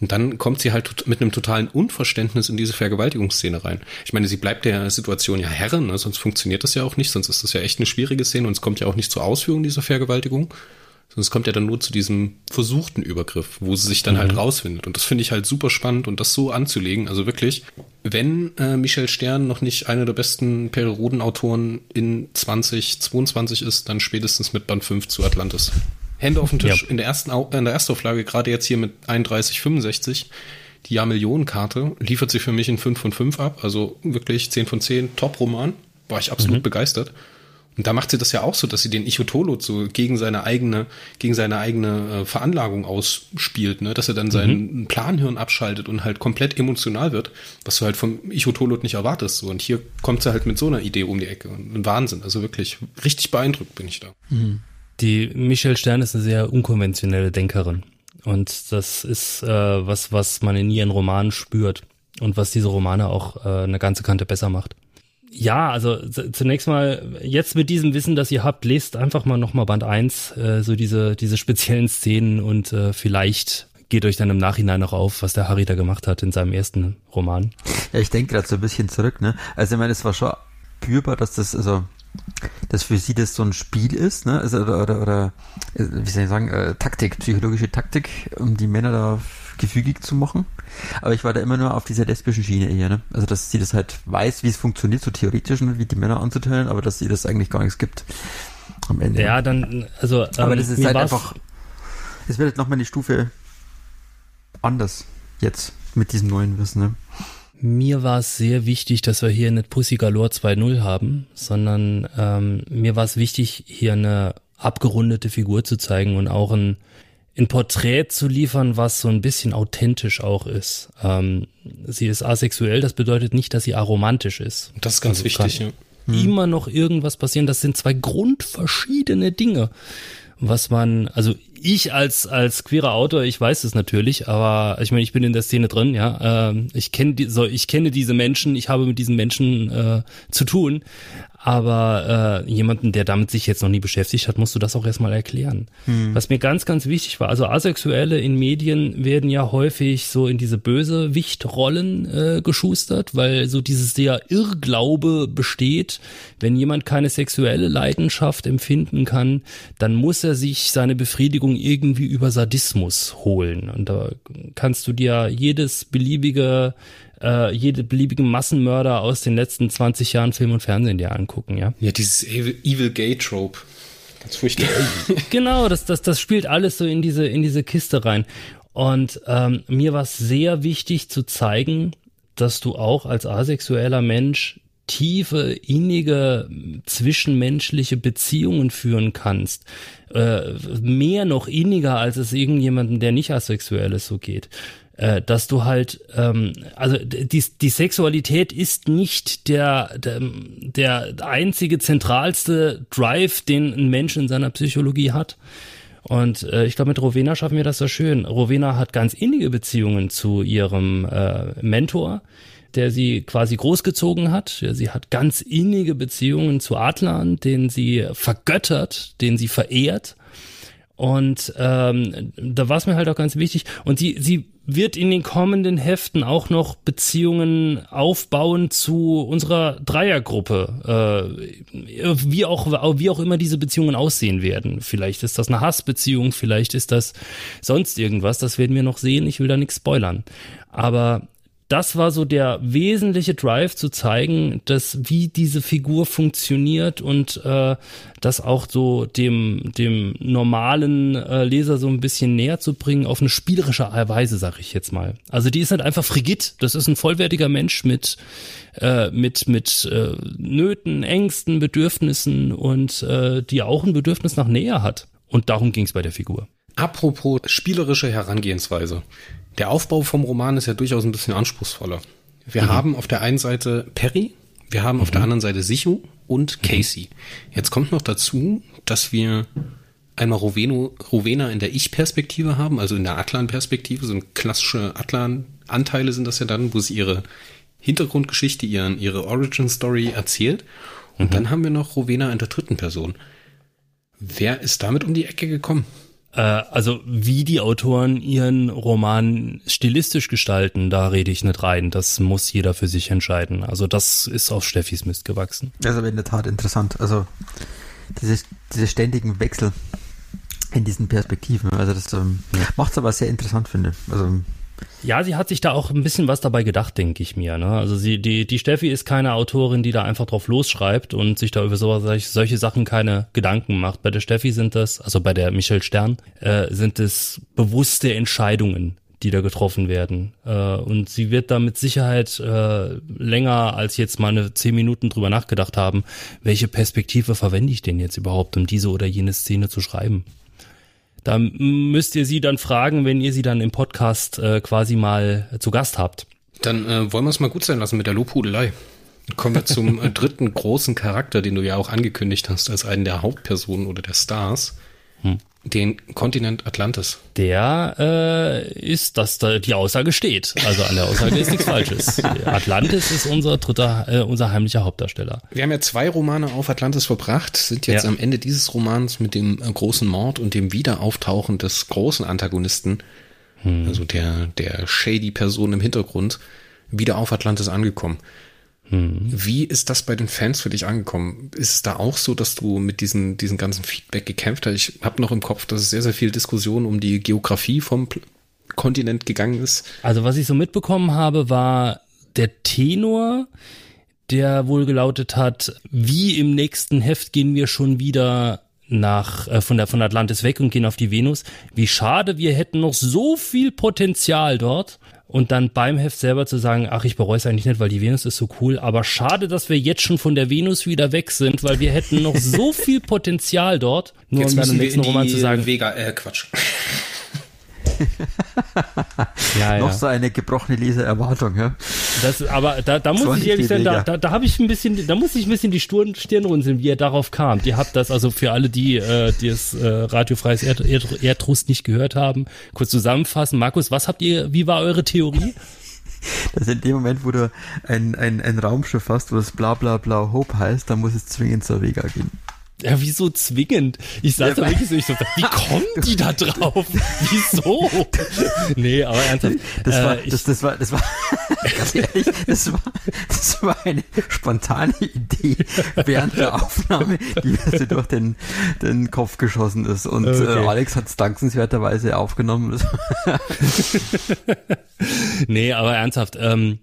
Und dann kommt sie halt mit einem totalen Unverständnis in diese Vergewaltigungsszene rein. Ich meine, sie bleibt der Situation ja Herrin, ne? sonst funktioniert das ja auch nicht, sonst ist das ja echt eine schwierige Szene und es kommt ja auch nicht zur Ausführung dieser Vergewaltigung. Sonst kommt ja dann nur zu diesem versuchten Übergriff, wo sie sich dann halt mhm. halt rausfindet. Und das finde ich halt super spannend und das so anzulegen. Also wirklich, wenn äh, Michel Stern noch nicht einer der besten Periodenautoren in 2022 ist, dann spätestens mit Band 5 zu Atlantis. Hände auf den Tisch. Ja. In der ersten in der Erstauflage, gerade jetzt hier mit 31,65, die Jahr-Millionen-Karte, liefert sie für mich in 5 von 5 ab. Also wirklich 10 von 10, Top-Roman. War ich absolut mhm. begeistert. Und da macht sie das ja auch so, dass sie den Ichotolot so gegen seine eigene, gegen seine eigene äh, Veranlagung ausspielt, ne? dass er dann seinen mhm. Planhirn abschaltet und halt komplett emotional wird, was du halt vom Ichotolot nicht erwartest. So. Und hier kommt sie halt mit so einer Idee um die Ecke. Ein Wahnsinn. Also wirklich, richtig beeindruckt bin ich da. Mhm. Die Michelle Stern ist eine sehr unkonventionelle Denkerin. Und das ist äh, was, was man in ihren Romanen spürt und was diese Romane auch äh, eine ganze Kante besser macht. Ja, also zunächst mal, jetzt mit diesem Wissen, das ihr habt, lest einfach mal nochmal Band 1, äh, so diese, diese speziellen Szenen und äh, vielleicht geht euch dann im Nachhinein noch auf, was der Harry da gemacht hat in seinem ersten Roman. Ja, ich denke gerade so ein bisschen zurück, ne? Also ich meine, es war schon spürbar, dass das, also dass für sie das so ein Spiel ist, ne? Also, oder, oder, oder wie soll ich sagen, äh, Taktik, psychologische Taktik, um die Männer da gefügig zu machen. Aber ich war da immer nur auf dieser lesbischen Schiene eher, ne? Also, dass sie das halt weiß, wie es funktioniert, so theoretisch, ne? wie die Männer anzutönen, aber dass sie das eigentlich gar nichts gibt am Ende. Ja, dann, also. Ähm, aber das ist halt einfach, es wird halt nochmal eine Stufe anders jetzt mit diesem neuen Wissen, ne? Mir war es sehr wichtig, dass wir hier nicht Pussy Galore 2.0 haben, sondern ähm, mir war es wichtig, hier eine abgerundete Figur zu zeigen und auch ein, ein Porträt zu liefern, was so ein bisschen authentisch auch ist. Ähm, sie ist asexuell, das bedeutet nicht, dass sie aromantisch ist. Das ist ganz also wichtig, ja. Immer noch irgendwas passieren. Das sind zwei grundverschiedene Dinge was man, also ich als als queerer Autor, ich weiß es natürlich, aber ich meine, ich bin in der Szene drin, ja. Äh, ich kenne die, so, ich kenne diese Menschen, ich habe mit diesen Menschen äh, zu tun, aber äh, jemanden, der damit sich jetzt noch nie beschäftigt hat, musst du das auch erstmal erklären. Hm. Was mir ganz, ganz wichtig war, also Asexuelle in Medien werden ja häufig so in diese böse Wichtrollen äh, geschustert, weil so dieses der Irrglaube besteht, wenn jemand keine sexuelle Leidenschaft empfinden kann, dann muss er sich seine Befriedigung irgendwie über Sadismus holen. Und da kannst du dir jedes beliebige äh, jede beliebige Massenmörder aus den letzten 20 Jahren Film und Fernsehen dir angucken, ja. Ja, dieses Evil, Evil Gay Trope. Ganz furchtbar. genau, das, das, das spielt alles so in diese, in diese Kiste rein. Und ähm, mir war es sehr wichtig zu zeigen, dass du auch als asexueller Mensch tiefe, innige, zwischenmenschliche Beziehungen führen kannst. Äh, mehr noch inniger, als es irgendjemandem, der nicht asexuell ist, so geht äh, dass du halt, ähm, also die, die Sexualität ist nicht der, der, der einzige zentralste Drive, den ein Mensch in seiner Psychologie hat. Und äh, ich glaube, mit Rowena schaffen wir das so schön. Rowena hat ganz innige Beziehungen zu ihrem äh, Mentor, der sie quasi großgezogen hat. Sie hat ganz innige Beziehungen zu Adlan, den sie vergöttert, den sie verehrt. Und ähm, da war es mir halt auch ganz wichtig. Und sie, sie wird in den kommenden Heften auch noch Beziehungen aufbauen zu unserer Dreiergruppe, äh, wie auch wie auch immer diese Beziehungen aussehen werden. Vielleicht ist das eine Hassbeziehung, vielleicht ist das sonst irgendwas. Das werden wir noch sehen. Ich will da nichts spoilern. Aber das war so der wesentliche Drive zu zeigen, dass wie diese Figur funktioniert und äh, das auch so dem dem normalen äh, Leser so ein bisschen näher zu bringen auf eine spielerische Weise, sag ich jetzt mal. Also die ist halt einfach frigid. Das ist ein vollwertiger Mensch mit äh, mit mit äh, Nöten, Ängsten, Bedürfnissen und äh, die auch ein Bedürfnis nach Nähe hat. Und darum ging es bei der Figur. Apropos spielerische Herangehensweise. Der Aufbau vom Roman ist ja durchaus ein bisschen anspruchsvoller. Wir mhm. haben auf der einen Seite Perry, wir haben auf der mhm. anderen Seite Sichu und Casey. Jetzt kommt noch dazu, dass wir einmal Roveno, Rowena in der Ich-Perspektive haben, also in der Atlan-Perspektive, so ein klassische Atlan-Anteile sind das ja dann, wo sie ihre Hintergrundgeschichte, ihren, ihre Origin-Story erzählt. Und mhm. dann haben wir noch Rowena in der dritten Person. Wer ist damit um die Ecke gekommen? Äh, also wie die Autoren ihren Roman stilistisch gestalten, da rede ich nicht rein. Das muss jeder für sich entscheiden. Also das ist auf Steffis Mist gewachsen. Das ist aber in der Tat interessant. Also diese, diese ständigen Wechsel in diesen Perspektiven. Also das ähm, ja. macht es aber sehr interessant, finde ich. Also ja, sie hat sich da auch ein bisschen was dabei gedacht, denke ich mir. Ne? Also sie, die, die Steffi ist keine Autorin, die da einfach drauf losschreibt und sich da über so, solche Sachen keine Gedanken macht. Bei der Steffi sind das, also bei der Michelle Stern, äh, sind es bewusste Entscheidungen, die da getroffen werden. Äh, und sie wird da mit Sicherheit äh, länger als jetzt mal eine zehn Minuten drüber nachgedacht haben, welche Perspektive verwende ich denn jetzt überhaupt, um diese oder jene Szene zu schreiben. Da müsst ihr sie dann fragen, wenn ihr sie dann im Podcast äh, quasi mal zu Gast habt. Dann äh, wollen wir es mal gut sein lassen mit der Lobhudelei. Kommen wir zum äh, dritten großen Charakter, den du ja auch angekündigt hast als einen der Hauptpersonen oder der Stars. Hm den Kontinent Atlantis. Der äh, ist, dass da die Aussage steht. Also an der Aussage ist nichts Falsches. Atlantis ist unser dritter, äh, unser heimlicher Hauptdarsteller. Wir haben ja zwei Romane auf Atlantis verbracht, sind jetzt ja. am Ende dieses Romans mit dem äh, großen Mord und dem Wiederauftauchen des großen Antagonisten, hm. also der, der shady Person im Hintergrund, wieder auf Atlantis angekommen. Mhm. Wie ist das bei den Fans für dich angekommen? Ist es da auch so, dass du mit diesen, diesen ganzen Feedback gekämpft hast? Ich habe noch im Kopf, dass es sehr, sehr viel Diskussion um die Geografie vom Kontinent gegangen ist. Also was ich so mitbekommen habe, war der Tenor, der wohl gelautet hat, wie im nächsten Heft gehen wir schon wieder nach äh, von der von Atlantis weg und gehen auf die Venus. Wie schade, wir hätten noch so viel Potenzial dort und dann beim Heft selber zu sagen, ach, ich bereue es eigentlich nicht, weil die Venus ist so cool, aber schade, dass wir jetzt schon von der Venus wieder weg sind, weil wir hätten noch so viel Potenzial dort, nur jetzt um dann im nächsten Roman zu sagen. Vega, äh, Quatsch. ja, Noch so eine gebrochene Lesererwartung, ja. Das, aber da, da muss ich ehrlich sagen, da, da, da habe ich ein bisschen, da muss ich ein bisschen die Stirn, Stirn runzeln, wie er darauf kam. Ihr habt das also für alle, die, äh, die das äh, radiofreies Erd, Erd, Erdrust nicht gehört haben, kurz zusammenfassen. Markus, was habt ihr, wie war eure Theorie? dass in dem Moment, wo du ein, ein, ein Raumschiff hast, wo das bla bla bla Hope heißt, dann muss es zwingend zur Vega gehen. Ja, wieso zwingend? Ich saß ja, da wirklich so, ich so, wie kommen die da drauf? Wieso? nee, aber ernsthaft. Das war, äh, das, das war, das war, ganz ehrlich, das war, das war eine spontane Idee während der Aufnahme, die mir so durch den, den Kopf geschossen ist. Und äh, okay. äh, Alex hat es dankenswerterweise aufgenommen. nee, aber ernsthaft, ähm,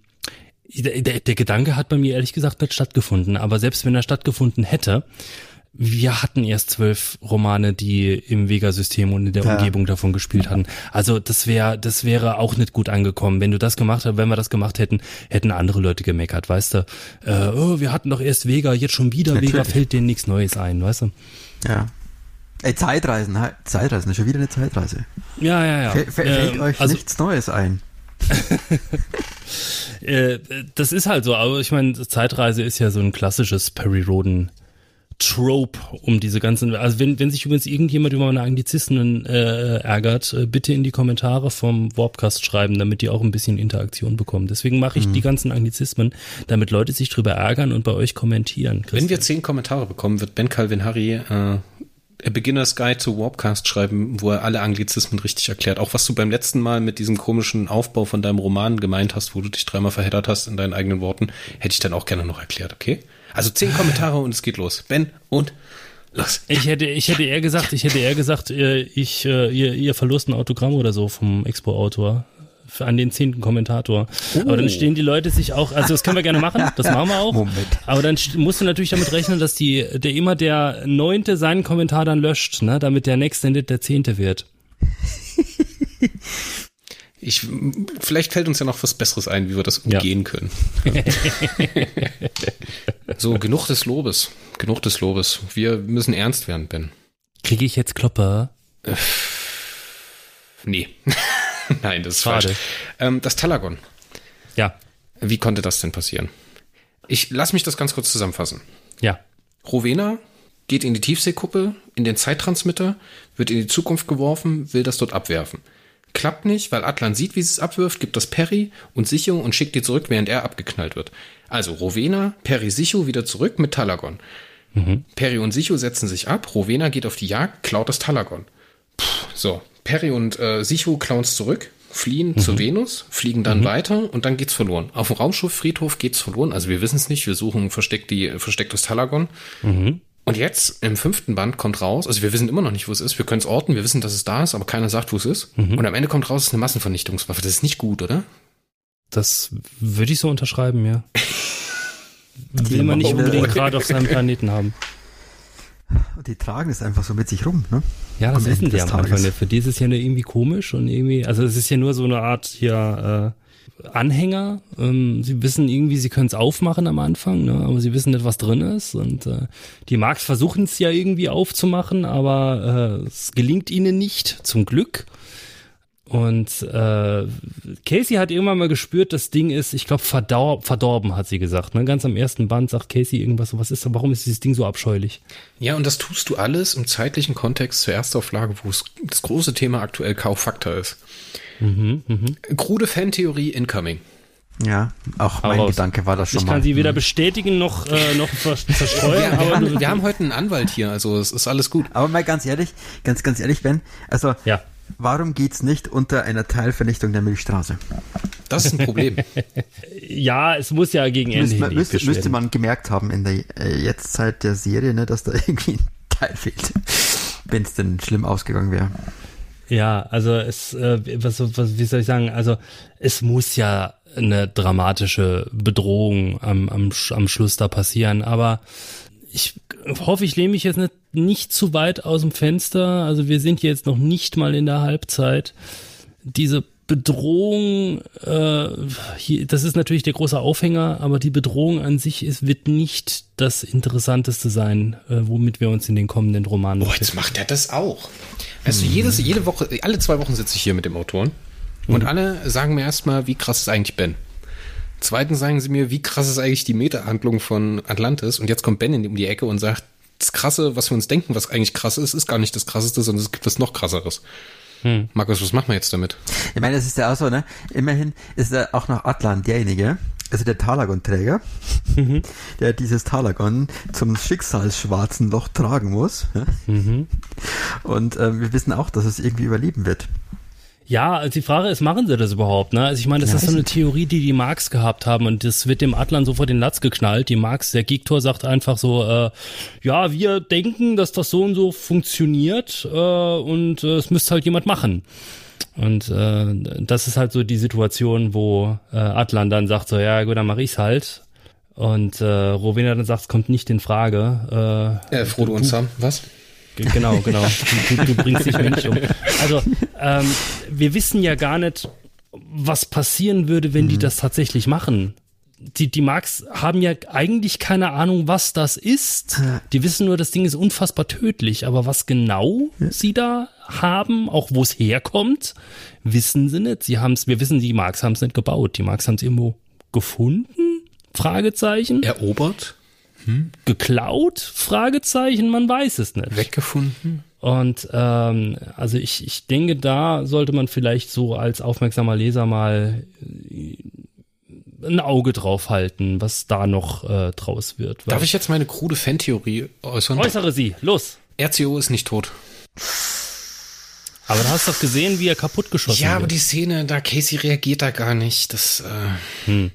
der, der, der Gedanke hat bei mir ehrlich gesagt nicht stattgefunden. Aber selbst wenn er stattgefunden hätte, wir hatten erst zwölf Romane, die im Vega-System und in der ja. Umgebung davon gespielt hatten. Also das wäre, das wäre auch nicht gut angekommen. Wenn du das gemacht hast, wenn wir das gemacht hätten, hätten andere Leute gemeckert, weißt du? Äh, oh, wir hatten doch erst Vega, jetzt schon wieder Natürlich. Vega, fällt denen nichts Neues ein, weißt du? Ja. Ey, Zeitreisen, Zeitreisen, ist schon wieder eine Zeitreise. Ja, ja, ja. F fällt äh, euch also, nichts Neues ein? äh, das ist halt so, aber ich meine, Zeitreise ist ja so ein klassisches Perry Roden Trope um diese ganzen, also wenn, wenn sich übrigens irgendjemand über meine Anglizismen äh, ärgert, äh, bitte in die Kommentare vom Warpcast schreiben, damit die auch ein bisschen Interaktion bekommen. Deswegen mache ich mhm. die ganzen Anglizismen, damit Leute sich drüber ärgern und bei euch kommentieren. Christian. Wenn wir zehn Kommentare bekommen, wird Ben Calvin Harry äh, A Beginner's Guide to Warpcast schreiben, wo er alle Anglizismen richtig erklärt. Auch was du beim letzten Mal mit diesem komischen Aufbau von deinem Roman gemeint hast, wo du dich dreimal verheddert hast in deinen eigenen Worten, hätte ich dann auch gerne noch erklärt, okay? Also zehn Kommentare und es geht los. Ben und los. Ich hätte, ich hätte eher gesagt, ich hätte eher gesagt, äh, ich, äh, ihr, ihr verlost ein Autogramm oder so vom Expo-Autor an den zehnten Kommentator. Oh. Aber dann stehen die Leute sich auch, also das können wir gerne machen, das machen wir auch. Moment. Aber dann musst du natürlich damit rechnen, dass die, der immer der neunte seinen Kommentar dann löscht, ne, damit der nächste nicht der zehnte wird. Ich, vielleicht fällt uns ja noch was Besseres ein, wie wir das umgehen ja. können. so, genug des Lobes. Genug des Lobes. Wir müssen ernst werden, Ben. Kriege ich jetzt Klopper? Äh, nee. Nein, das ist Schade. falsch. Ähm, das Talagon. Ja. Wie konnte das denn passieren? Ich lass mich das ganz kurz zusammenfassen. Ja. Rowena geht in die Tiefseekuppel, in den Zeittransmitter, wird in die Zukunft geworfen, will das dort abwerfen. Klappt nicht, weil Atlan sieht, wie sie es abwirft, gibt das Perry und Sicho und schickt die zurück, während er abgeknallt wird. Also Rowena, Perry, Sicho wieder zurück mit Talagon. Mhm. Perry und Sicho setzen sich ab, Rowena geht auf die Jagd, klaut das Talagon. Puh, so, Perry und äh, Sicho klauen es zurück, fliehen mhm. zu Venus, fliegen dann mhm. weiter und dann geht's verloren. Auf dem Raumschifffriedhof geht's verloren. Also wir wissen es nicht, wir suchen versteckt die verstecktes Talagon. Mhm. Und jetzt im fünften Band kommt raus, also wir wissen immer noch nicht, wo es ist. Wir können es orten, wir wissen, dass es da ist, aber keiner sagt, wo es ist. Mhm. Und am Ende kommt raus, es ist eine Massenvernichtungswaffe. Das ist nicht gut, oder? Das würde ich so unterschreiben, ja. Will man nicht unbedingt gerade auf seinem Planeten haben. Die tragen es einfach so mit sich rum, ne? Ja, das wissen die am Anfang. Für die ist es ja nur irgendwie komisch und irgendwie, also es ist ja nur so eine Art hier äh, Anhänger. Ähm, sie wissen irgendwie, sie können es aufmachen am Anfang, ne? aber sie wissen nicht, was drin ist. Und äh, die Marks versuchen es ja irgendwie aufzumachen, aber äh, es gelingt ihnen nicht, zum Glück. Und äh, Casey hat irgendwann mal gespürt, das Ding ist, ich glaube, verdorben, hat sie gesagt. Ne? Ganz am ersten Band sagt Casey irgendwas, so, was ist, warum ist dieses Ding so abscheulich? Ja, und das tust du alles im zeitlichen Kontext zur Erstauflage, wo es das große Thema aktuell Kaufaktor ist. Mhm, mh. Krude Fantheorie incoming. Ja, auch mein raus. Gedanke war das schon ich mal. Ich kann sie weder mhm. bestätigen noch, äh, noch verstreuen. wir, wir, haben, wir haben heute einen Anwalt hier, also es ist alles gut. Aber mal ganz ehrlich, ganz, ganz ehrlich, Ben, also ja. Warum geht's nicht unter einer Teilvernichtung der Milchstraße? Das ist ein Problem. ja, es muss ja gegen Ende müsste, müsste, müsste man gemerkt haben in der äh, Jetztzeit der Serie, ne, dass da irgendwie ein Teil fehlt, wenn es denn schlimm ausgegangen wäre. Ja, also es, äh, was, was, wie soll ich sagen, also es muss ja eine dramatische Bedrohung am, am, am Schluss da passieren, aber ich hoffe, ich lehne mich jetzt nicht, nicht zu weit aus dem Fenster. Also wir sind jetzt noch nicht mal in der Halbzeit. Diese Bedrohung, äh, hier, das ist natürlich der große Aufhänger, aber die Bedrohung an sich ist, wird nicht das Interessanteste sein, äh, womit wir uns in den kommenden Romanen. Oh, jetzt macht er das auch. Also jedes, jede Woche, alle zwei Wochen sitze ich hier mit dem Autoren und mhm. alle sagen mir erstmal, wie krass ist eigentlich Ben. Zweitens sagen sie mir, wie krass ist eigentlich die Meta-Handlung von Atlantis und jetzt kommt Ben in um die Ecke und sagt, das Krasse, was wir uns denken, was eigentlich krass ist, ist gar nicht das Krasseste, sondern es gibt was noch Krasseres. Hm. Markus, was machen wir jetzt damit? Ich meine, es ist ja auch so, ne? Immerhin ist ja auch noch Atlan derjenige, also der Talagon-Träger, mhm. der dieses Talagon zum schicksalsschwarzen Loch tragen muss. Mhm. Und ähm, wir wissen auch, dass es irgendwie überleben wird. Ja, also die Frage ist, machen sie das überhaupt? Ne? Also ich meine, das ja, ist so eine Theorie, die die Marx gehabt haben und das wird dem Atlan sofort den Latz geknallt. Die Marx, der Geektor sagt einfach so, äh, ja, wir denken, dass das so und so funktioniert äh, und äh, es müsste halt jemand machen. Und äh, das ist halt so die Situation, wo äh, Atlan dann sagt so, ja gut, dann mache ich's halt. Und äh, Rowena dann sagt, es kommt nicht in Frage. Äh, äh Frodo und Sam, was? Genau, genau. Du, du, bringst dich nicht um. Also, ähm, wir wissen ja gar nicht, was passieren würde, wenn mhm. die das tatsächlich machen. Die, die Marks haben ja eigentlich keine Ahnung, was das ist. Die wissen nur, das Ding ist unfassbar tödlich. Aber was genau ja. sie da haben, auch wo es herkommt, wissen sie nicht. Sie haben's, wir wissen, die Marks haben es nicht gebaut. Die Marks haben es irgendwo gefunden? Fragezeichen. Erobert? Hm? Geklaut? Fragezeichen, man weiß es nicht. Weggefunden? Und ähm, also ich, ich denke, da sollte man vielleicht so als aufmerksamer Leser mal äh, ein Auge drauf halten, was da noch äh, draus wird. Darf ich jetzt meine krude Fantheorie äußern? Äußere sie, los. RCO ist nicht tot. Aber du hast doch gesehen, wie er kaputtgeschossen ja, wird. Ja, aber die Szene, da Casey reagiert da gar nicht. Das, äh, hm.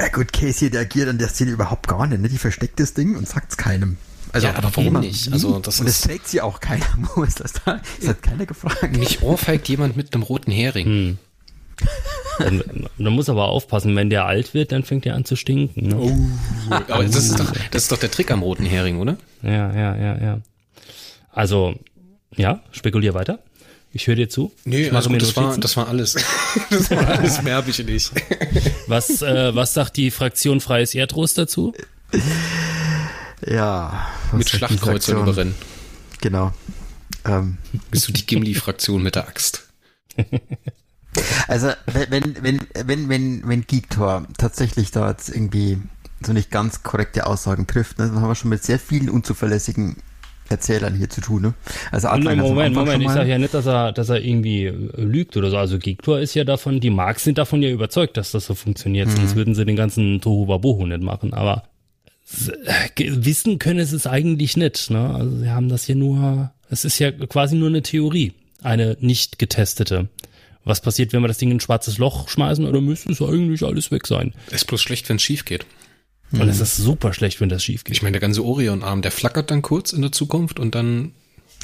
Ja gut, Casey reagiert an der Szene überhaupt gar nicht. Ne? Die versteckt das Ding und sagt es keinem. Also, ja, aber warum nicht? Also, das und das trägt sie auch keiner. Wo ist das da? Das hat keiner gefragt. Mich ohrfeigt jemand mit einem roten Hering. Hm. Man muss aber aufpassen, wenn der alt wird, dann fängt er an zu stinken. Ne? Oh. aber das ist, doch, das ist doch der Trick am roten Hering, oder? Ja, ja, ja, ja. Also, ja, spekulier weiter. Ich höre dir zu. Nee, also gut, das, war, das war alles. das war alles, mehr habe ich nicht. Was, äh, was sagt die Fraktion Freies Erdros dazu? Ja. Mit Schlachtkreuzern überrennen. Genau. Ähm. Bist du die Gimli-Fraktion mit der Axt? Also, wenn, wenn, wenn, wenn, wenn Geektor tatsächlich da jetzt irgendwie so nicht ganz korrekte Aussagen trifft, ne, dann haben wir schon mit sehr vielen unzuverlässigen Erzählern hier zu tun, ne? Also Moment, Moment, Moment, ich sage ja nicht, dass er, dass er irgendwie lügt oder so. Also Geektor ist ja davon, die Marks sind davon ja überzeugt, dass das so funktioniert. Mhm. Sonst würden sie den ganzen Tohuwabohu nicht machen. Aber wissen können sie es eigentlich nicht. Ne? Also sie haben das hier nur, es ist ja quasi nur eine Theorie, eine nicht getestete. Was passiert, wenn wir das Ding in ein schwarzes Loch schmeißen oder müsste es eigentlich alles weg sein? Ist bloß schlecht, wenn es schief geht. Und es ist super schlecht, wenn das schief geht. Ich meine, der ganze Orion-Arm, der flackert dann kurz in der Zukunft und dann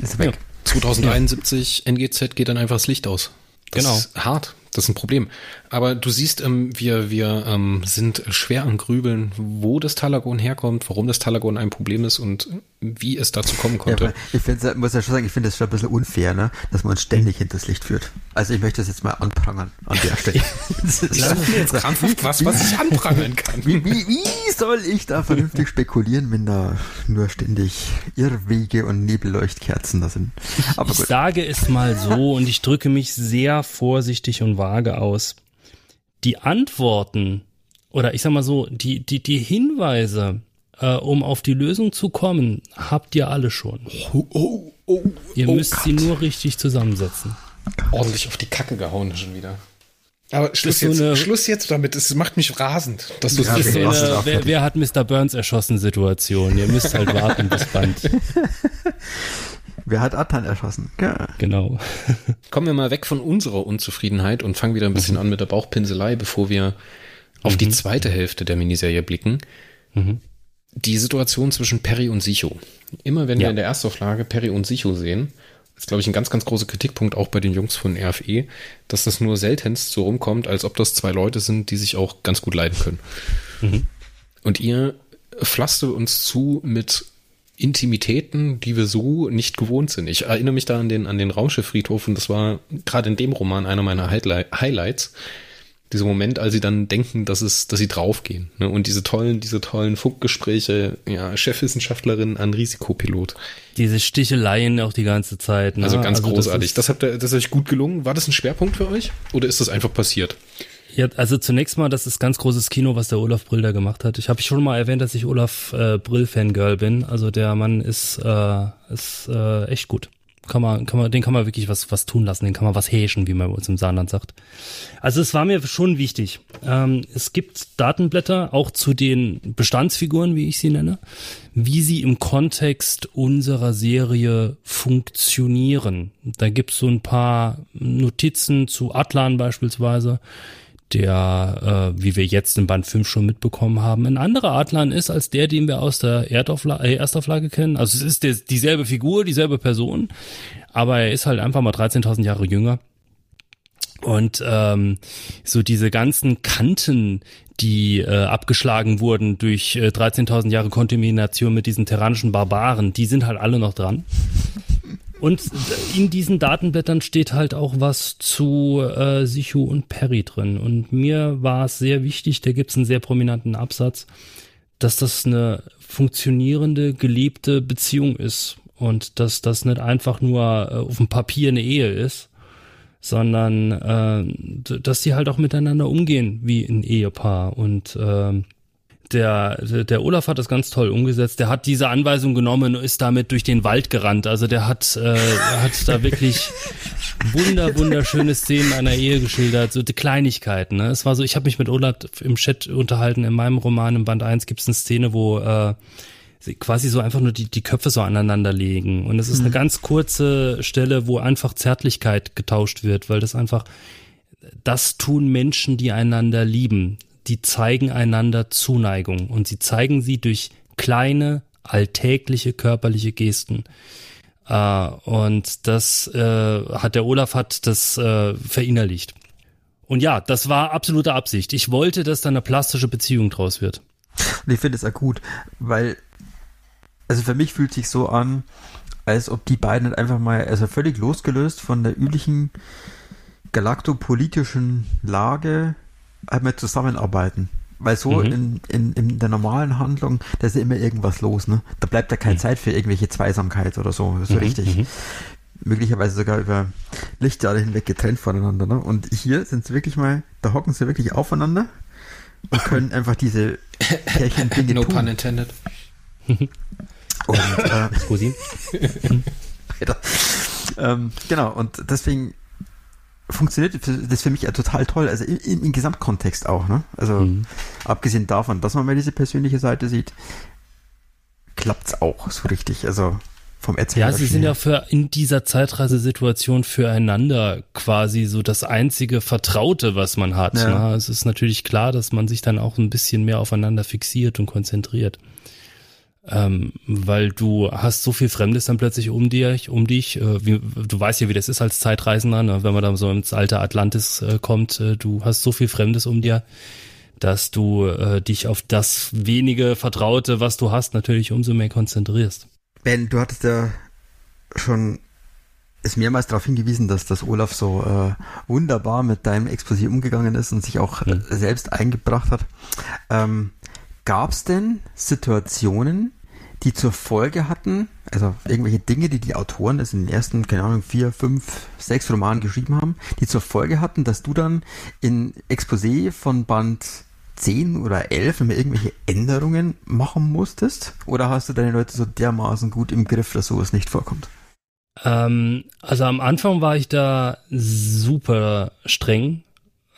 ist weg. 2071 ja. NGZ geht dann einfach das Licht aus. Das genau. ist hart. Das ist ein Problem. Aber du siehst, ähm, wir, wir ähm, sind schwer am Grübeln, wo das Talagon herkommt, warum das Talagon ein Problem ist und wie es dazu kommen konnte. Ja, ich finde, muss ja schon sagen, ich finde das schon ein bisschen unfair, ne? dass man uns ständig hinters Licht führt. Also ich möchte das jetzt mal anprangern an der Stelle. das ist jetzt krampfhaft was, was ich anprangern kann. Wie, wie, wie soll ich da vernünftig spekulieren, wenn da nur ständig Irrwege und Nebelleuchtkerzen da sind? Aber ich gut. sage es mal so und ich drücke mich sehr vorsichtig und vage aus die Antworten oder ich sag mal so, die, die, die Hinweise, äh, um auf die Lösung zu kommen, habt ihr alle schon. Oh, oh, oh, ihr müsst Gott. sie nur richtig zusammensetzen. Ordentlich auf die Kacke gehauen schon wieder. Aber Schluss jetzt, so eine, Schluss jetzt damit. Es macht mich rasend, dass du ja, so eine, wer, wer, hat Mr. Burns erschossen Situation? Ihr müsst halt warten bis Band. Wer hat Atan erschossen? Ja. Genau. Kommen wir mal weg von unserer Unzufriedenheit und fangen wieder ein bisschen mhm. an mit der Bauchpinselei, bevor wir auf mhm. die zweite Hälfte der Miniserie blicken. Mhm. Die Situation zwischen Perry und Sicho. Immer wenn ja. wir in der Erstauflage Perry und Sicho sehen, ist, glaube ich, ein ganz, ganz großer Kritikpunkt auch bei den Jungs von RFE, dass das nur seltenst so rumkommt, als ob das zwei Leute sind, die sich auch ganz gut leiden können. Mhm. Und ihr pflastert uns zu mit Intimitäten, die wir so nicht gewohnt sind. Ich erinnere mich da an den, an den Rauschefriedhof und das war gerade in dem Roman einer meiner Highlights. dieser Moment, als sie dann denken, dass es, dass sie draufgehen. Ne? Und diese tollen, diese tollen Funkgespräche, ja, Chefwissenschaftlerin an Risikopilot. Diese Sticheleien auch die ganze Zeit. Ne? Also ganz also großartig. Das, das habt ihr, das ist euch gut gelungen. War das ein Schwerpunkt für euch? Oder ist das einfach passiert? Ja, also zunächst mal, das ist ganz großes Kino, was der Olaf Brill da gemacht hat. Ich habe schon mal erwähnt, dass ich Olaf äh, Brill Fangirl bin. Also der Mann ist, äh, ist äh, echt gut kann man, kann man, den kann man wirklich was, was tun lassen, den kann man was häschen, wie man bei uns im Saarland sagt. Also es war mir schon wichtig. Ähm, es gibt Datenblätter auch zu den Bestandsfiguren, wie ich sie nenne, wie sie im Kontext unserer Serie funktionieren. Da gibt's so ein paar Notizen zu Atlan beispielsweise der, äh, wie wir jetzt in Band 5 schon mitbekommen haben, ein anderer Adlan ist als der, den wir aus der Erdaufla äh, Erstauflage kennen. Also es ist der, dieselbe Figur, dieselbe Person, aber er ist halt einfach mal 13.000 Jahre jünger. Und ähm, so diese ganzen Kanten, die äh, abgeschlagen wurden durch äh, 13.000 Jahre Kontamination mit diesen terranischen Barbaren, die sind halt alle noch dran. Und in diesen Datenblättern steht halt auch was zu äh, Sichu und Perry drin. Und mir war es sehr wichtig, da gibt es einen sehr prominenten Absatz, dass das eine funktionierende, gelebte Beziehung ist. Und dass das nicht einfach nur äh, auf dem Papier eine Ehe ist, sondern äh, dass sie halt auch miteinander umgehen wie ein Ehepaar. Und äh, der, der Olaf hat das ganz toll umgesetzt. Der hat diese Anweisung genommen und ist damit durch den Wald gerannt. Also der hat, äh, hat da wirklich wunder, wunderschöne Szenen einer Ehe geschildert, so die Kleinigkeiten. Ne? Es war so, ich habe mich mit Olaf im Chat unterhalten. In meinem Roman im Band 1 gibt es eine Szene, wo äh, quasi so einfach nur die, die Köpfe so aneinander legen. Und es ist mhm. eine ganz kurze Stelle, wo einfach Zärtlichkeit getauscht wird, weil das einfach das tun Menschen, die einander lieben die zeigen einander Zuneigung und sie zeigen sie durch kleine, alltägliche körperliche Gesten. Äh, und das äh, hat der Olaf hat das äh, verinnerlicht. Und ja, das war absolute Absicht. Ich wollte, dass da eine plastische Beziehung draus wird. Und ich finde es gut, weil, also für mich fühlt sich so an, als ob die beiden einfach mal, also völlig losgelöst von der üblichen galaktopolitischen Lage einmal zusammenarbeiten. Weil so mhm. in, in, in der normalen Handlung, da ist ja immer irgendwas los, ne? Da bleibt ja keine mhm. Zeit für irgendwelche Zweisamkeit oder so, so mhm. richtig. Mhm. Möglicherweise sogar über Lichtjahre hinweg getrennt voneinander, ne? Und hier sind sie wirklich mal, da hocken sie wirklich aufeinander und können einfach diese Pärchen-Dinge no tun. No pun intended. Und, äh, ähm, genau, und deswegen funktioniert das für mich ja total toll, also im, im Gesamtkontext auch, ne? Also mhm. abgesehen davon, dass man mal diese persönliche Seite sieht, klappt's auch so richtig, also vom Erzählen. Ja, sie sind ja für in dieser Zeitreisesituation füreinander quasi so das einzige Vertraute, was man hat. Ja. Ne? Es ist natürlich klar, dass man sich dann auch ein bisschen mehr aufeinander fixiert und konzentriert ähm, weil du hast so viel Fremdes dann plötzlich um dich, um dich. Äh, wie, du weißt ja, wie das ist als Zeitreisender, ne? wenn man da so ins alte Atlantis äh, kommt. Äh, du hast so viel Fremdes um dir, dass du äh, dich auf das wenige Vertraute, was du hast, natürlich umso mehr konzentrierst. Ben, du hattest ja schon ist mehrmals darauf hingewiesen, dass das Olaf so äh, wunderbar mit deinem Exposé umgegangen ist und sich auch mhm. selbst eingebracht hat. Ähm, Gab es denn Situationen, die zur Folge hatten, also irgendwelche Dinge, die die Autoren es in den ersten, keine Ahnung, vier, fünf, sechs Romanen geschrieben haben, die zur Folge hatten, dass du dann in Exposé von Band 10 oder 11 immer irgendwelche Änderungen machen musstest? Oder hast du deine Leute so dermaßen gut im Griff, dass sowas nicht vorkommt? Ähm, also am Anfang war ich da super streng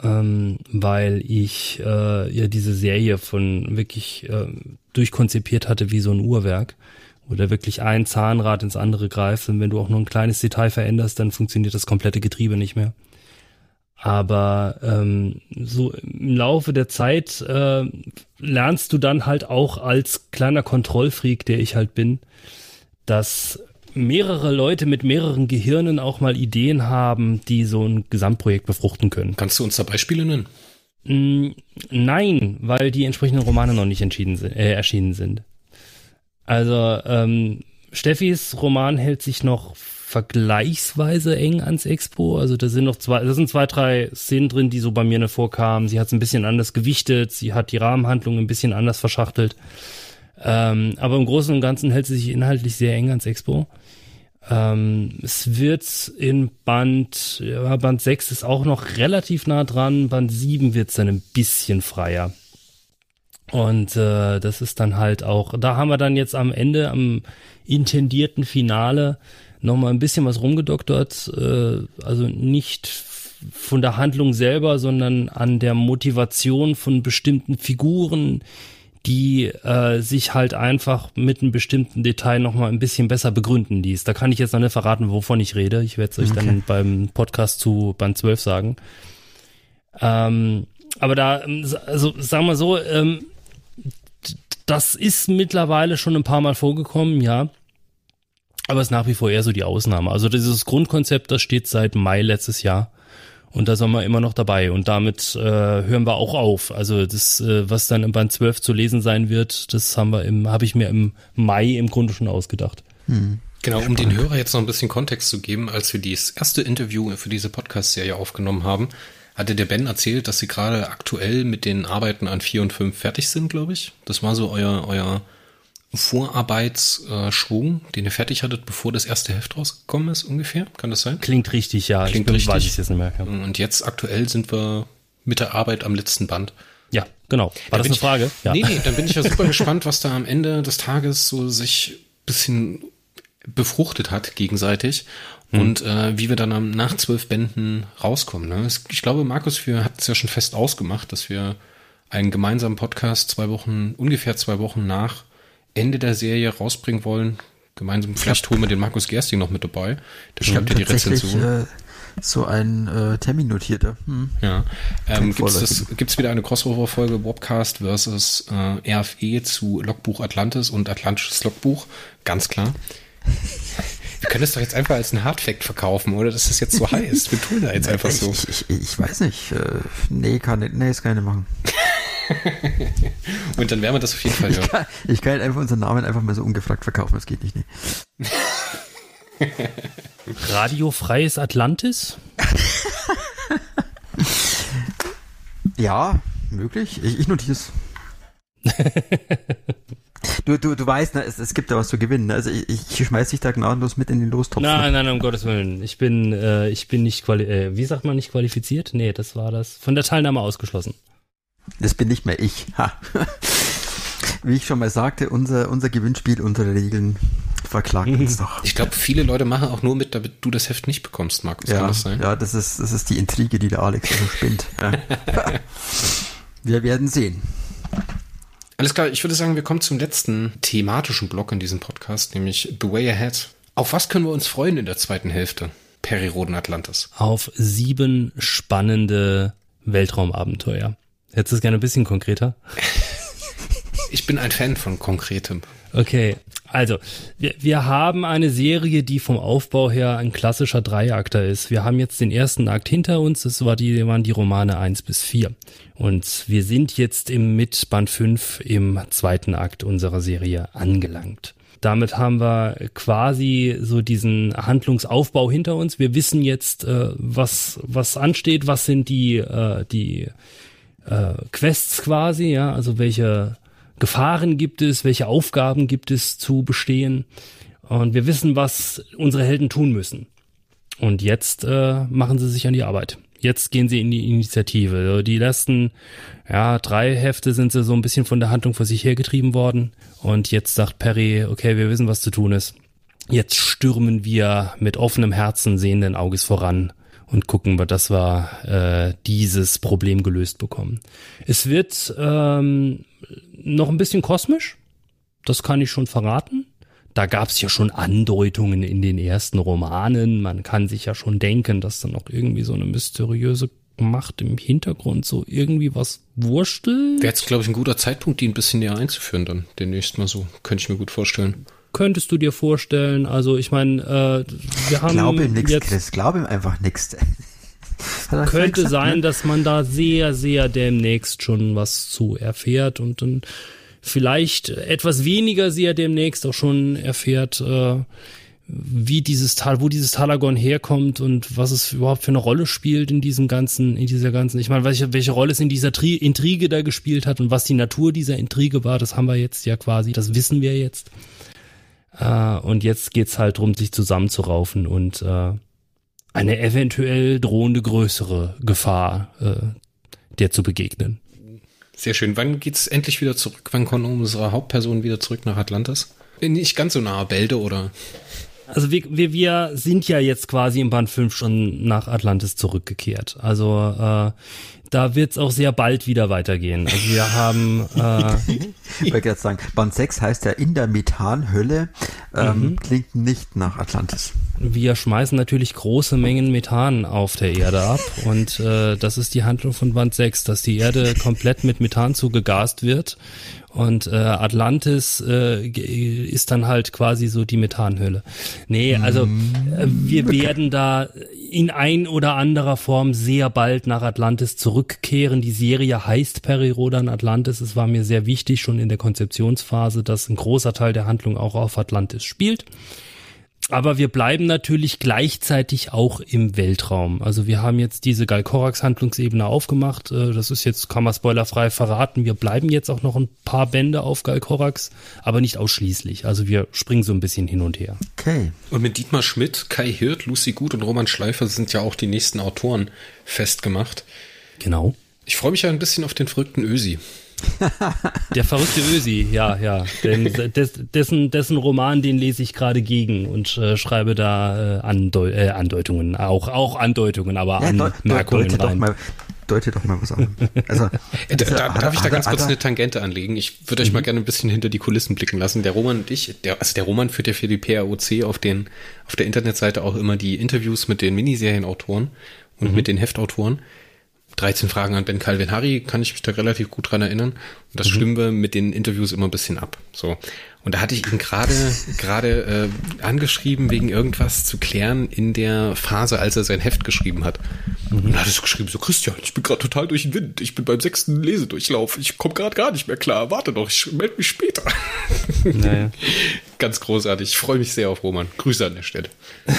ähm, weil ich äh, ja diese Serie von wirklich äh, durchkonzipiert hatte wie so ein Uhrwerk, wo da wirklich ein Zahnrad ins andere greift und wenn du auch nur ein kleines Detail veränderst, dann funktioniert das komplette Getriebe nicht mehr. Aber ähm, so im Laufe der Zeit äh, lernst du dann halt auch als kleiner Kontrollfreak, der ich halt bin, dass mehrere Leute mit mehreren Gehirnen auch mal Ideen haben, die so ein Gesamtprojekt befruchten können. Kannst du uns da Beispiele nennen? Mm, nein, weil die entsprechenden Romane noch nicht entschieden, äh, erschienen sind. Also ähm, Steffis Roman hält sich noch vergleichsweise eng ans Expo. Also da sind noch zwei, da sind zwei, drei Szenen drin, die so bei mir vorkamen. Sie hat es ein bisschen anders gewichtet, sie hat die Rahmenhandlung ein bisschen anders verschachtelt. Ähm, aber im Großen und Ganzen hält sie sich inhaltlich sehr eng ans Expo. Ähm, es wird in Band, ja, Band 6 ist auch noch relativ nah dran, Band 7 wird es dann ein bisschen freier. Und äh, das ist dann halt auch, da haben wir dann jetzt am Ende, am intendierten Finale, nochmal ein bisschen was rumgedoktert. Äh, also nicht von der Handlung selber, sondern an der Motivation von bestimmten Figuren, die äh, sich halt einfach mit einem bestimmten Detail nochmal ein bisschen besser begründen ließ. Da kann ich jetzt noch nicht verraten, wovon ich rede. Ich werde es euch okay. dann beim Podcast zu Band 12 sagen. Ähm, aber da, also sagen wir so, ähm, das ist mittlerweile schon ein paar Mal vorgekommen, ja. Aber es ist nach wie vor eher so die Ausnahme. Also dieses Grundkonzept, das steht seit Mai letztes Jahr. Und da sind wir immer noch dabei. Und damit äh, hören wir auch auf. Also das, äh, was dann im Band 12 zu lesen sein wird, das haben wir im, habe ich mir im Mai im Grunde schon ausgedacht. Hm. Genau, um den Hörer jetzt noch ein bisschen Kontext zu geben, als wir das erste Interview für diese Podcast-Serie aufgenommen haben, hatte der Ben erzählt, dass sie gerade aktuell mit den Arbeiten an 4 und 5 fertig sind, glaube ich. Das war so euer, euer Vorarbeitsschwung, den ihr fertig hattet, bevor das erste Heft rausgekommen ist, ungefähr? Kann das sein? Klingt richtig, ja. Klingt ich bin, richtig. Weiß ich jetzt nicht mehr. Ja. Und jetzt aktuell sind wir mit der Arbeit am letzten Band. Ja, genau. War da das eine ich, Frage? Ja. Nee, nee, dann bin ich ja super gespannt, was da am Ende des Tages so sich bisschen befruchtet hat gegenseitig hm. und äh, wie wir dann nach zwölf Bänden rauskommen. Ne? Ich glaube, Markus, wir hatten es ja schon fest ausgemacht, dass wir einen gemeinsamen Podcast zwei Wochen, ungefähr zwei Wochen nach Ende der Serie rausbringen wollen. Gemeinsam, vielleicht holen wir den Markus Gersting noch mit dabei. Der schreibt ja die Rezension. Äh, so ein äh, Termin notierter. Hm. Ja. Ähm, Gibt es wieder eine Crossover-Folge Wobcast versus äh, RFE zu Logbuch Atlantis und Atlantisches Logbuch? Ganz klar. Wir können es doch jetzt einfach als ein Hardfact verkaufen, oder? Dass das jetzt so heiß. Wir tun da jetzt einfach so. Ich, ich, ich weiß nicht. Äh, nee, kann. Nee, das kann ich nicht machen. Und dann werden wir das auf jeden Fall hören. Ich kann, ich kann halt einfach unseren Namen einfach mal so ungefragt verkaufen, das geht nicht. Nee. Radiofreies Atlantis? ja, möglich. Ich, ich notiere es. Du, du, du weißt, ne, es, es gibt ja was zu gewinnen. Ne? Also ich, ich schmeiß dich da gnadenlos mit in den Lostopf. Ne? Nein, nein, nein, um Gottes Willen. Ich bin, äh, ich bin nicht quali äh, wie sagt man nicht qualifiziert? Nee, das war das. Von der Teilnahme ausgeschlossen. Das bin nicht mehr ich. Ha. Wie ich schon mal sagte, unser, unser Gewinnspiel, unsere Regeln verklagt uns doch. Ich glaube, viele Leute machen auch nur mit, damit du das Heft nicht bekommst, Markus. Ja, Kann das sein? Ja, das ist, das ist die Intrige, die der Alex so spinnt. Ja. Wir werden sehen. Alles klar, ich würde sagen, wir kommen zum letzten thematischen Block in diesem Podcast, nämlich The Way Ahead. Auf was können wir uns freuen in der zweiten Hälfte? Periroden Atlantis. Auf sieben spannende Weltraumabenteuer. Hättest du es gerne ein bisschen konkreter? Ich bin ein Fan von Konkretem. Okay, also wir, wir haben eine Serie, die vom Aufbau her ein klassischer Dreiakter ist. Wir haben jetzt den ersten Akt hinter uns, das war die, waren die Romane eins bis vier. Und wir sind jetzt im mit Band 5 im zweiten Akt unserer Serie angelangt. Damit haben wir quasi so diesen Handlungsaufbau hinter uns. Wir wissen jetzt, äh, was, was ansteht, was sind die, äh, die äh, Quests quasi, ja, also welche Gefahren gibt es, welche Aufgaben gibt es zu bestehen. Und wir wissen, was unsere Helden tun müssen. Und jetzt äh, machen sie sich an die Arbeit. Jetzt gehen sie in die Initiative. Die letzten ja, drei Hefte sind sie so ein bisschen von der Handlung vor sich hergetrieben worden. Und jetzt sagt Perry, okay, wir wissen, was zu tun ist. Jetzt stürmen wir mit offenem Herzen, sehenden Auges voran und gucken wir, dass wir äh, dieses Problem gelöst bekommen. Es wird ähm, noch ein bisschen kosmisch, das kann ich schon verraten. Da gab es ja schon Andeutungen in den ersten Romanen. Man kann sich ja schon denken, dass da noch irgendwie so eine mysteriöse Macht im Hintergrund so irgendwie was wurstelt. Wäre jetzt, glaube ich, ein guter Zeitpunkt, die ein bisschen näher einzuführen dann demnächst mal so. Könnte ich mir gut vorstellen könntest du dir vorstellen? Also ich meine, äh, wir haben glaub ihm jetzt, Chris, glaub ihm einfach nichts. könnte gesagt, sein, ne? dass man da sehr, sehr demnächst schon was zu erfährt und dann vielleicht etwas weniger sehr demnächst auch schon erfährt, äh, wie dieses Tal, wo dieses Talagon herkommt und was es überhaupt für eine Rolle spielt in diesem ganzen, in dieser ganzen, ich meine, welche, welche Rolle es in dieser Tri Intrige da gespielt hat und was die Natur dieser Intrige war, das haben wir jetzt ja quasi, das wissen wir jetzt. Äh, und jetzt geht's halt drum, sich zusammenzuraufen und äh, eine eventuell drohende größere Gefahr äh, der zu begegnen. Sehr schön. Wann geht's endlich wieder zurück? Wann kommen unsere Hauptpersonen wieder zurück nach Atlantis? Nicht ganz so nah, Bälde oder? Also wir, wir, wir sind ja jetzt quasi im Band 5 schon nach Atlantis zurückgekehrt. Also äh, da wird's auch sehr bald wieder weitergehen. Also wir haben äh, ich wollte gerade sagen, Band 6 heißt ja in der Methanhölle, ähm, mhm. klingt nicht nach Atlantis. Wir schmeißen natürlich große Mengen Methan auf der Erde ab und äh, das ist die Handlung von Band 6, dass die Erde komplett mit Methan zugegast wird und äh, Atlantis äh, ist dann halt quasi so die Methanhöhle. Nee, also äh, wir werden da in ein oder anderer Form sehr bald nach Atlantis zurückkehren. Die Serie heißt Perirodan Atlantis. Es war mir sehr wichtig, schon in der Konzeptionsphase, dass ein großer Teil der Handlung auch auf Atlantis spielt. Aber wir bleiben natürlich gleichzeitig auch im Weltraum. Also wir haben jetzt diese Galkorax-Handlungsebene aufgemacht. Äh, das ist jetzt, kann man spoilerfrei verraten. Wir bleiben jetzt auch noch ein paar Bände auf Galkorax, aber nicht ausschließlich. Also wir springen so ein bisschen hin und her. Okay. Und mit Dietmar Schmidt, Kai Hirt, Lucy Gut und Roman Schleifer sind ja auch die nächsten Autoren festgemacht. Genau. Ich freue mich ja ein bisschen auf den verrückten Ösi. Der verrückte Ösi, ja, ja. Denn des, dessen, dessen Roman, den lese ich gerade gegen und äh, schreibe da äh, Andeu äh, Andeutungen, auch, auch Andeutungen, aber ja, Anmerkungen deut, rein. Doch mal, deute doch mal was an. Also, äh, da, da, darf ich da ganz kurz eine Tangente anlegen? Ich würde euch mal mhm. gerne ein bisschen hinter die Kulissen blicken lassen. Der Roman und ich, der, also der Roman führt ja für die PAOC auf, den, auf der Internetseite auch immer die Interviews mit den Miniserienautoren und mhm. mit den Heftautoren. 13 Fragen an Ben Calvin Harry kann ich mich da relativ gut dran erinnern. Und das mhm. stimmen wir mit den Interviews immer ein bisschen ab. So. Und da hatte ich ihn gerade gerade äh, angeschrieben, wegen irgendwas zu klären in der Phase, als er sein Heft geschrieben hat. Mhm. Und da hat er so geschrieben, so Christian, ich bin gerade total durch den Wind. Ich bin beim sechsten Lesedurchlauf. Ich komme gerade gar nicht mehr klar. Warte doch, ich melde mich später. Naja. Ganz großartig. Ich freue mich sehr auf Roman. Grüße an der Stelle.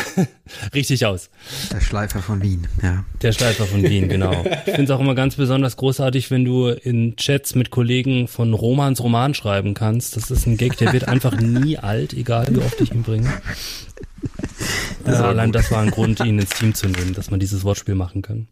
Richtig aus. Der Schleifer von Wien, ja. Der Schleifer von Wien, genau. Ich finde es auch immer ganz besonders großartig, wenn du in Chats mit Kollegen von Romans Roman schreiben kannst. Das ist ein Gag, der wird einfach nie alt, egal wie oft ich ihn bringe. Äh, allein das war ein Grund, ihn ins Team zu nehmen, dass man dieses Wortspiel machen kann.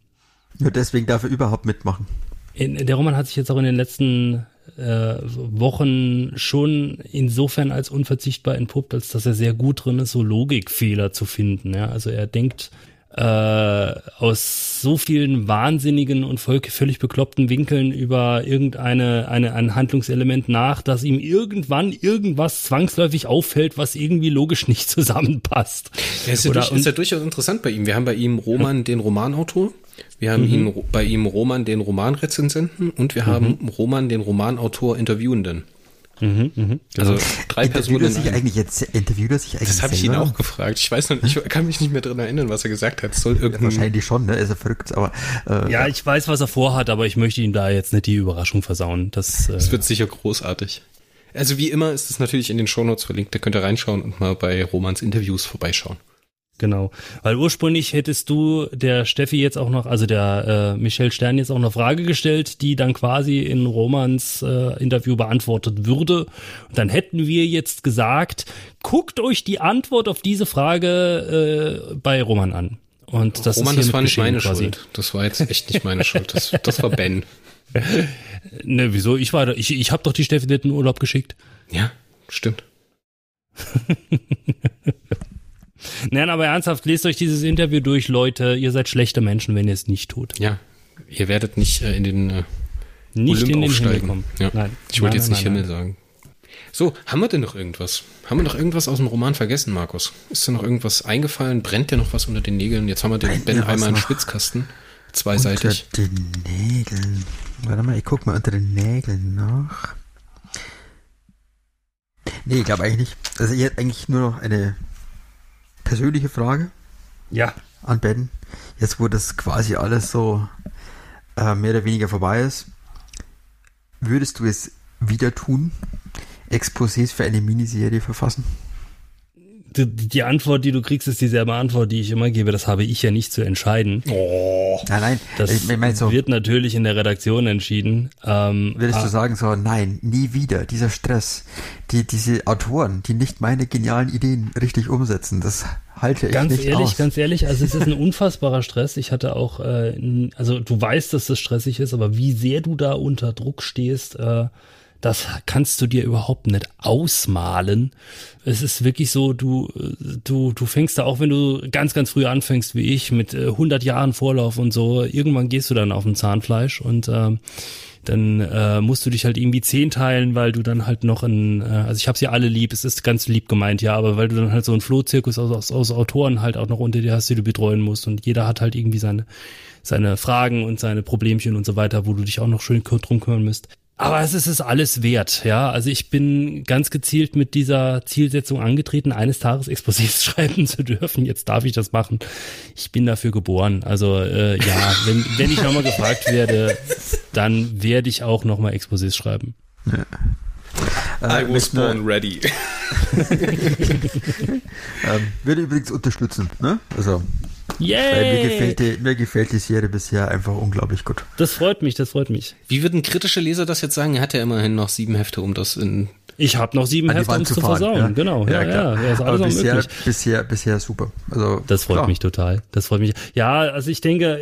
Nur deswegen darf er überhaupt mitmachen. In, der Roman hat sich jetzt auch in den letzten äh, Wochen schon insofern als unverzichtbar entpuppt, als dass er sehr gut drin ist, so Logikfehler zu finden. Ja? Also er denkt äh, aus so vielen wahnsinnigen und völlig bekloppten Winkeln über irgendeine eine, ein Handlungselement nach, dass ihm irgendwann irgendwas zwangsläufig auffällt, was irgendwie logisch nicht zusammenpasst. Ja, ist, ja Oder, durch, ist ja durchaus interessant bei ihm. Wir haben bei ihm Roman, den Romanautor. Wir haben mhm. ihn, bei ihm Roman, den Romanrezensenten und wir mhm. haben Roman, den Romanautor Interviewenden. Mhm, mh, also genau. drei interviewt Personen. Er sich eigentlich jetzt, interviewt er sich eigentlich Das habe ich ihn auch gefragt. Ich weiß noch, ich kann mich nicht mehr dran erinnern, was er gesagt hat. Soll irgendein Wahrscheinlich schon, ne? Ist er verrückt, aber. Äh, ja, ich weiß, was er vorhat, aber ich möchte ihm da jetzt nicht die Überraschung versauen. Das, äh, das wird sicher großartig. Also wie immer ist es natürlich in den Shownotes verlinkt. Da könnt ihr reinschauen und mal bei Romans Interviews vorbeischauen. Genau, weil ursprünglich hättest du der Steffi jetzt auch noch, also der äh, Michelle Stern jetzt auch eine Frage gestellt, die dann quasi in Romans äh, Interview beantwortet würde. Und dann hätten wir jetzt gesagt, guckt euch die Antwort auf diese Frage äh, bei Roman an. Und das Roman, ist das war nicht meine quasi. Schuld. Das war jetzt echt nicht meine Schuld. Das, das war Ben. ne, wieso? Ich war, ich, ich habe doch die Steffi in den Urlaub geschickt. Ja, stimmt. Nein, aber ernsthaft, lest euch dieses Interview durch, Leute. Ihr seid schlechte Menschen, wenn ihr es nicht tut. Ja, ihr werdet nicht äh, in den äh, nicht Olymp in den aufsteigen. Himmel kommen. Ja. Nein. Ich wollte jetzt nicht nein, Himmel nein. sagen. So, haben wir denn noch irgendwas? Haben wir noch irgendwas aus dem Roman vergessen, Markus? Ist dir noch irgendwas eingefallen? Brennt dir noch was unter den Nägeln? Jetzt haben wir den Ben einmal im Schwitzkasten. Zweiseitig. Unter den Nägeln. Warte mal, ich guck mal unter den Nägeln nach. Nee, ich glaube eigentlich nicht. Also ihr habt eigentlich nur noch eine persönliche Frage. Ja. An Ben. Jetzt, wo das quasi alles so äh, mehr oder weniger vorbei ist, würdest du es wieder tun? Exposés für eine Miniserie verfassen? Die, die, Antwort, die du kriegst, ist dieselbe Antwort, die ich immer gebe. Das habe ich ja nicht zu entscheiden. Oh. Nein, nein. Das ich mein so, wird natürlich in der Redaktion entschieden. Ähm, würdest ah, du sagen so, nein, nie wieder, dieser Stress. Die, diese Autoren, die nicht meine genialen Ideen richtig umsetzen, das halte ich ganz nicht ehrlich, aus. Ganz ehrlich, also es ist ein unfassbarer Stress. Ich hatte auch, äh, also du weißt, dass das stressig ist, aber wie sehr du da unter Druck stehst, äh, das kannst du dir überhaupt nicht ausmalen. Es ist wirklich so, du, du, du fängst da auch, wenn du ganz, ganz früh anfängst, wie ich, mit 100 äh, Jahren Vorlauf und so, irgendwann gehst du dann auf dem Zahnfleisch und äh, dann äh, musst du dich halt irgendwie zehn teilen, weil du dann halt noch ein, äh, also ich habe sie alle lieb, es ist ganz lieb gemeint, ja, aber weil du dann halt so einen Flohzirkus aus, aus, aus Autoren halt auch noch unter dir hast, die du betreuen musst und jeder hat halt irgendwie seine seine Fragen und seine Problemchen und so weiter, wo du dich auch noch schön drum kümmern müsst. Aber es ist es alles wert, ja. Also ich bin ganz gezielt mit dieser Zielsetzung angetreten, eines Tages Exposés schreiben zu dürfen. Jetzt darf ich das machen. Ich bin dafür geboren. Also äh, ja, wenn, wenn ich nochmal gefragt werde, dann werde ich auch nochmal Exposés schreiben. Ja. I äh, was born ready. ähm, würde übrigens unterstützen, ne? Also Yay! Mir gefällt, die, mir gefällt die Serie bisher einfach unglaublich gut. Das freut mich, das freut mich. Wie würden kritische Leser das jetzt sagen? Er hat ja immerhin noch sieben Hefte, um das in. Ich habe noch sieben Hefte, um es zu versauen. Ja. Genau, ja, ja, ja. ja ist alles Aber bisher, bisher, bisher super. Also, das freut klar. mich total. Das freut mich. Ja, also ich denke,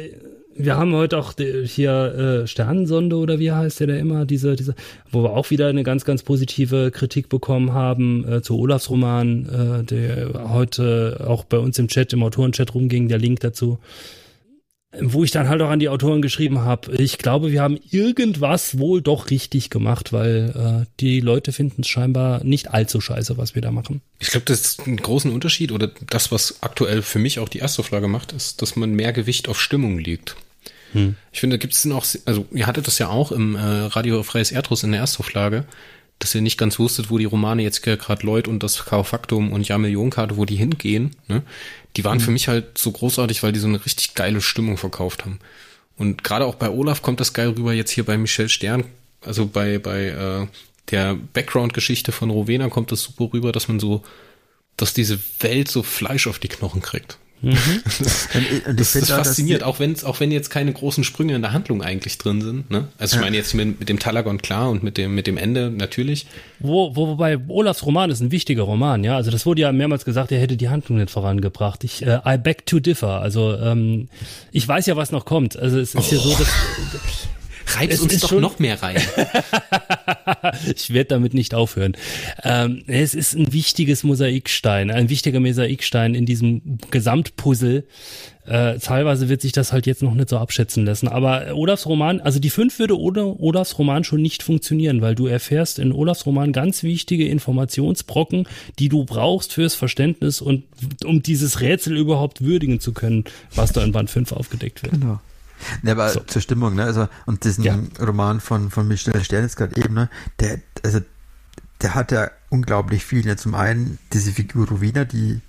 wir haben heute auch hier äh, Sternensonde oder wie heißt der da immer, diese, diese, wo wir auch wieder eine ganz, ganz positive Kritik bekommen haben äh, zu Olafs Roman, äh, der heute auch bei uns im Chat, im Autorenchat rumging, der Link dazu. Wo ich dann halt auch an die Autoren geschrieben habe, ich glaube, wir haben irgendwas wohl doch richtig gemacht, weil äh, die Leute finden es scheinbar nicht allzu scheiße, was wir da machen. Ich glaube, das ist ein großen Unterschied oder das, was aktuell für mich auch die erste Flagge macht, ist, dass man mehr Gewicht auf Stimmung legt. Hm. Ich finde, da gibt es noch, also ihr hattet das ja auch im äh, Radio Freies Erdruss in der Erstauflage, dass ihr nicht ganz wusstet, wo die Romane jetzt gerade Lloyd und das Faktum und Ja Millionenkarte, wo die hingehen. Ne? Die waren hm. für mich halt so großartig, weil die so eine richtig geile Stimmung verkauft haben. Und gerade auch bei Olaf kommt das geil rüber, jetzt hier bei Michel Stern, also bei, bei äh, der Background-Geschichte von Rowena kommt das super rüber, dass man so, dass diese Welt so Fleisch auf die Knochen kriegt. Mhm. und, und das, das fasziniert, auch wenn auch wenn jetzt keine großen Sprünge in der Handlung eigentlich drin sind. Ne? Also ich meine jetzt mit, mit dem Talagon klar und mit dem mit dem Ende natürlich. Wo, wo, wobei Olafs Roman ist ein wichtiger Roman, ja. Also das wurde ja mehrmals gesagt, er hätte die Handlung nicht vorangebracht. Ich äh, I beg to differ. Also ähm, ich weiß ja, was noch kommt. Also es ist oh. ja so, dass Reib es uns doch schon, noch mehr rein. ich werde damit nicht aufhören. Ähm, es ist ein wichtiges Mosaikstein, ein wichtiger Mosaikstein in diesem Gesamtpuzzle. Äh, teilweise wird sich das halt jetzt noch nicht so abschätzen lassen. Aber Olafs Roman, also die fünf würde ohne Olafs Roman schon nicht funktionieren, weil du erfährst in Olafs Roman ganz wichtige Informationsbrocken, die du brauchst fürs Verständnis und um dieses Rätsel überhaupt würdigen zu können, was da in Band 5 aufgedeckt wird. Genau. Ne, aber so. zur Stimmung, ne? Also, und diesen ja. Roman von, von Michel Stern ist gerade eben, ne? Der, also, der hat ja unglaublich viel. Ne? Zum einen diese Figur Rowena, die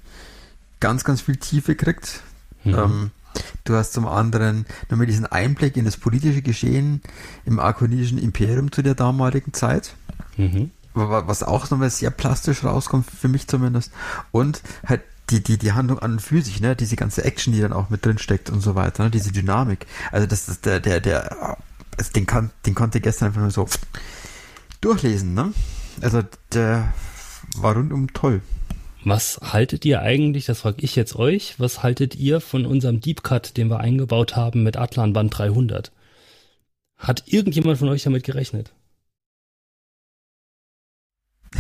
ganz, ganz viel Tiefe kriegt. Mhm. Ähm, du hast zum anderen nochmal diesen Einblick in das politische Geschehen im arkonischen Imperium zu der damaligen Zeit. Mhm. Was auch nochmal sehr plastisch rauskommt, für mich zumindest. Und halt die, die, die Handlung an und für sich, ne, diese ganze Action, die dann auch mit drin steckt und so weiter, ne, diese Dynamik. Also das ist der, der, der, also den, kann, den konnte ich gestern einfach nur so durchlesen, ne? Also der war rundum toll. Was haltet ihr eigentlich, das frage ich jetzt euch, was haltet ihr von unserem Deep Cut, den wir eingebaut haben mit Atlan Band 300? Hat irgendjemand von euch damit gerechnet?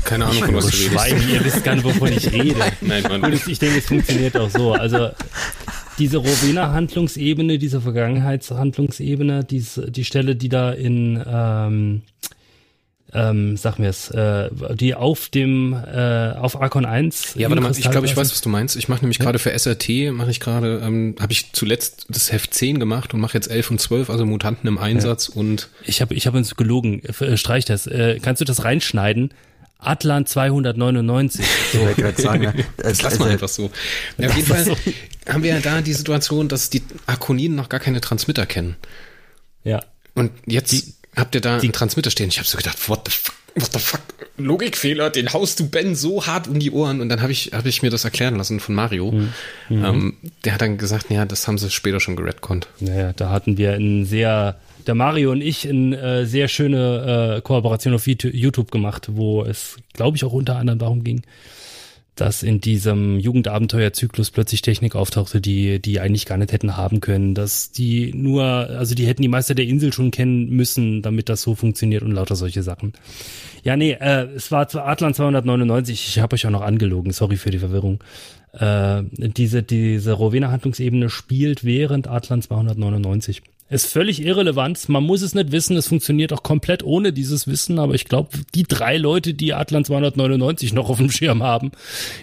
Keine Ahnung, von was du redest. Ihr wisst gar nicht, wovon ich rede. Nein, Mann. ich denke, es funktioniert auch so. Also diese Rowena-Handlungsebene, diese Vergangenheitshandlungsebene, diese, die Stelle, die da in, ähm, ähm, sag mir es, äh, die auf dem, äh, auf Archon 1. Ja, warte mal, ich glaube, ich weiß, was du meinst. Ich mache nämlich ja? gerade für SRT, mache ich gerade, ähm, habe ich zuletzt das Heft 10 gemacht und mache jetzt 11 und 12, also Mutanten im Einsatz ja. und. Ich habe ich hab uns gelogen, äh, streich das. Äh, kannst du das reinschneiden? Atlan 299. So. Ich sagen, ja. das lass mal einfach so. Ja, auf jeden Fall haben wir ja da die Situation, dass die Akoniden noch gar keine Transmitter kennen. Ja. Und jetzt die, habt ihr da die, einen Transmitter stehen. Ich habe so gedacht, what the fuck? What the fuck, Logikfehler, den haust du Ben so hart um die Ohren. Und dann habe ich, hab ich mir das erklären lassen von Mario. Mhm. Ähm, der hat dann gesagt, ja, das haben sie später schon geredconnt. Naja, da hatten wir ein sehr, der Mario und ich eine äh, sehr schöne äh, Kooperation auf YouTube gemacht, wo es, glaube ich, auch unter anderem darum ging, dass in diesem Jugendabenteuerzyklus plötzlich Technik auftauchte, die die eigentlich gar nicht hätten haben können, dass die nur, also die hätten die Meister der Insel schon kennen müssen, damit das so funktioniert und lauter solche Sachen. Ja, nee, äh, es war zu Atlan 299, ich habe euch auch noch angelogen, sorry für die Verwirrung. Äh, diese diese Rowena Handlungsebene spielt während Atlan 299. Ist völlig irrelevant. Man muss es nicht wissen. Es funktioniert auch komplett ohne dieses Wissen. Aber ich glaube, die drei Leute, die Atlan 299 noch auf dem Schirm haben,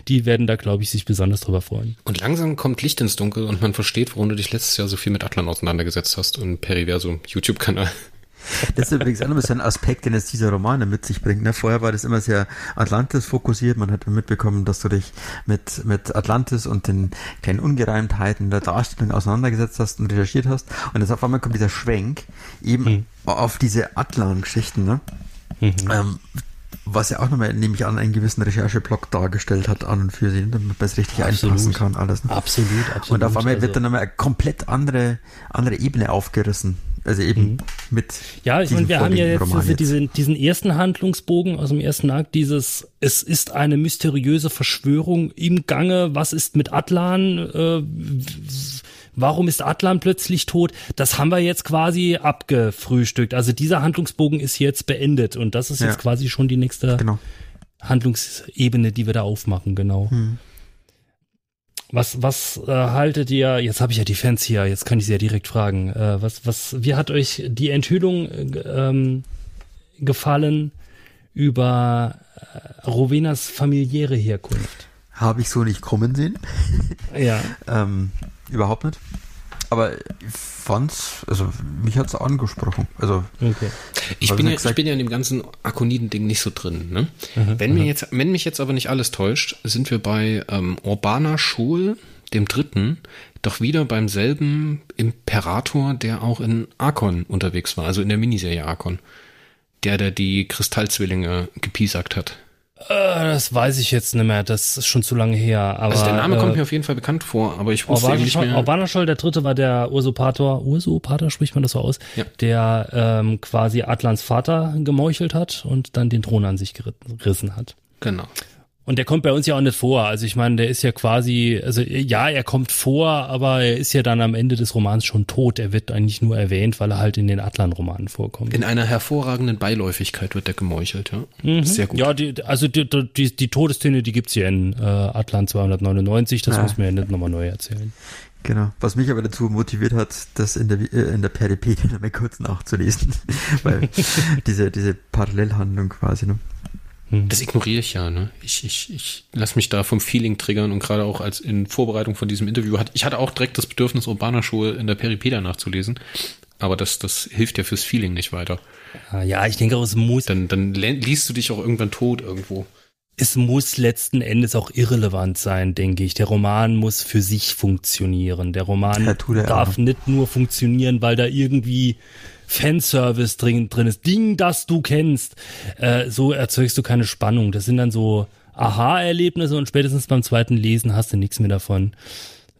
die werden da, glaube ich, sich besonders drüber freuen. Und langsam kommt Licht ins Dunkel und man versteht, warum du dich letztes Jahr so viel mit Atlan auseinandergesetzt hast und Periversum YouTube-Kanal. Das ist übrigens auch noch so ein Aspekt, den jetzt dieser Roman mit sich bringt. Ne? Vorher war das immer sehr Atlantis fokussiert. Man hat mitbekommen, dass du dich mit, mit Atlantis und den kleinen Ungereimtheiten der Darstellung auseinandergesetzt hast und recherchiert hast. Und jetzt auf einmal kommt dieser Schwenk eben hm. auf diese Atlan-Geschichten. Ne? Mhm. Ähm, was ja auch nochmal, nehme ich an, einen gewissen Rechercheblock dargestellt hat an und für sie, damit man es richtig absolut. einpassen kann, alles. Ne? Absolut, absolut. Und auf einmal also, wird dann nochmal eine komplett andere, andere Ebene aufgerissen. Also eben mhm. mit. Ja, ich meine, wir haben ja jetzt, jetzt. Diesen, diesen ersten Handlungsbogen aus dem ersten Akt, dieses, es ist eine mysteriöse Verschwörung im Gange, was ist mit Atlan, äh, warum ist Atlan plötzlich tot? Das haben wir jetzt quasi abgefrühstückt. Also dieser Handlungsbogen ist jetzt beendet und das ist ja. jetzt quasi schon die nächste genau. Handlungsebene, die wir da aufmachen, genau. Hm. Was, was äh, haltet ihr, jetzt habe ich ja die Fans hier, jetzt kann ich sie ja direkt fragen, äh, was, was, wie hat euch die Enthüllung äh, ähm, gefallen über äh, Rowenas familiäre Herkunft? Habe ich so nicht kommen sehen. ja. ähm, überhaupt nicht. Aber ich fand's, also mich hat's angesprochen. Also okay. ich bin ja, ich bin ja in dem ganzen Akoniden-Ding nicht so drin. Ne? Mhm, wenn mir mhm. jetzt, wenn mich jetzt aber nicht alles täuscht, sind wir bei ähm, Urbana Schul, dem Dritten, doch wieder beim selben Imperator, der auch in Arkon unterwegs war, also in der Miniserie Arkon. Der, der die Kristallzwillinge gepiesackt hat. Äh, das weiß ich jetzt nicht mehr, das ist schon zu lange her. Aber, also der Name äh, kommt mir auf jeden Fall bekannt vor, aber ich wusste nicht mehr. Orbanascholl, der dritte war der Usurpator, Usurpator spricht man das so aus, ja. der ähm, quasi Atlans Vater gemeuchelt hat und dann den Thron an sich gerissen hat. Genau. Und der kommt bei uns ja auch nicht vor. Also ich meine, der ist ja quasi, also ja, er kommt vor, aber er ist ja dann am Ende des Romans schon tot. Er wird eigentlich nur erwähnt, weil er halt in den Atlan-Romanen vorkommt. In einer hervorragenden Beiläufigkeit wird er gemeuchelt, ja. Mhm. Sehr gut. Ja, die, also die, die, die Todesszene, die gibt's hier in äh, Atlan 299, das ja. muss mir ja nicht nochmal neu erzählen. Genau. Was mich aber dazu motiviert hat, das in der, äh, in der Peripedia nochmal kurz nachzulesen. Weil diese, diese Parallelhandlung quasi, ne? Hm. Das ignoriere ich ja, ne? Ich, ich, ich lasse mich da vom Feeling triggern und gerade auch als in Vorbereitung von diesem Interview hat, ich hatte auch direkt das Bedürfnis, Urbana Schuhe in der Peripedia nachzulesen. Aber das, das hilft ja fürs Feeling nicht weiter. Ah, ja, ich denke, es muss. Dann, dann liest du dich auch irgendwann tot irgendwo. Es muss letzten Endes auch irrelevant sein, denke ich. Der Roman muss für sich funktionieren. Der Roman ja, darf nicht nur funktionieren, weil da irgendwie Fanservice drin, drin ist, Ding, das du kennst, äh, so erzeugst du keine Spannung. Das sind dann so Aha-Erlebnisse und spätestens beim zweiten Lesen hast du nichts mehr davon.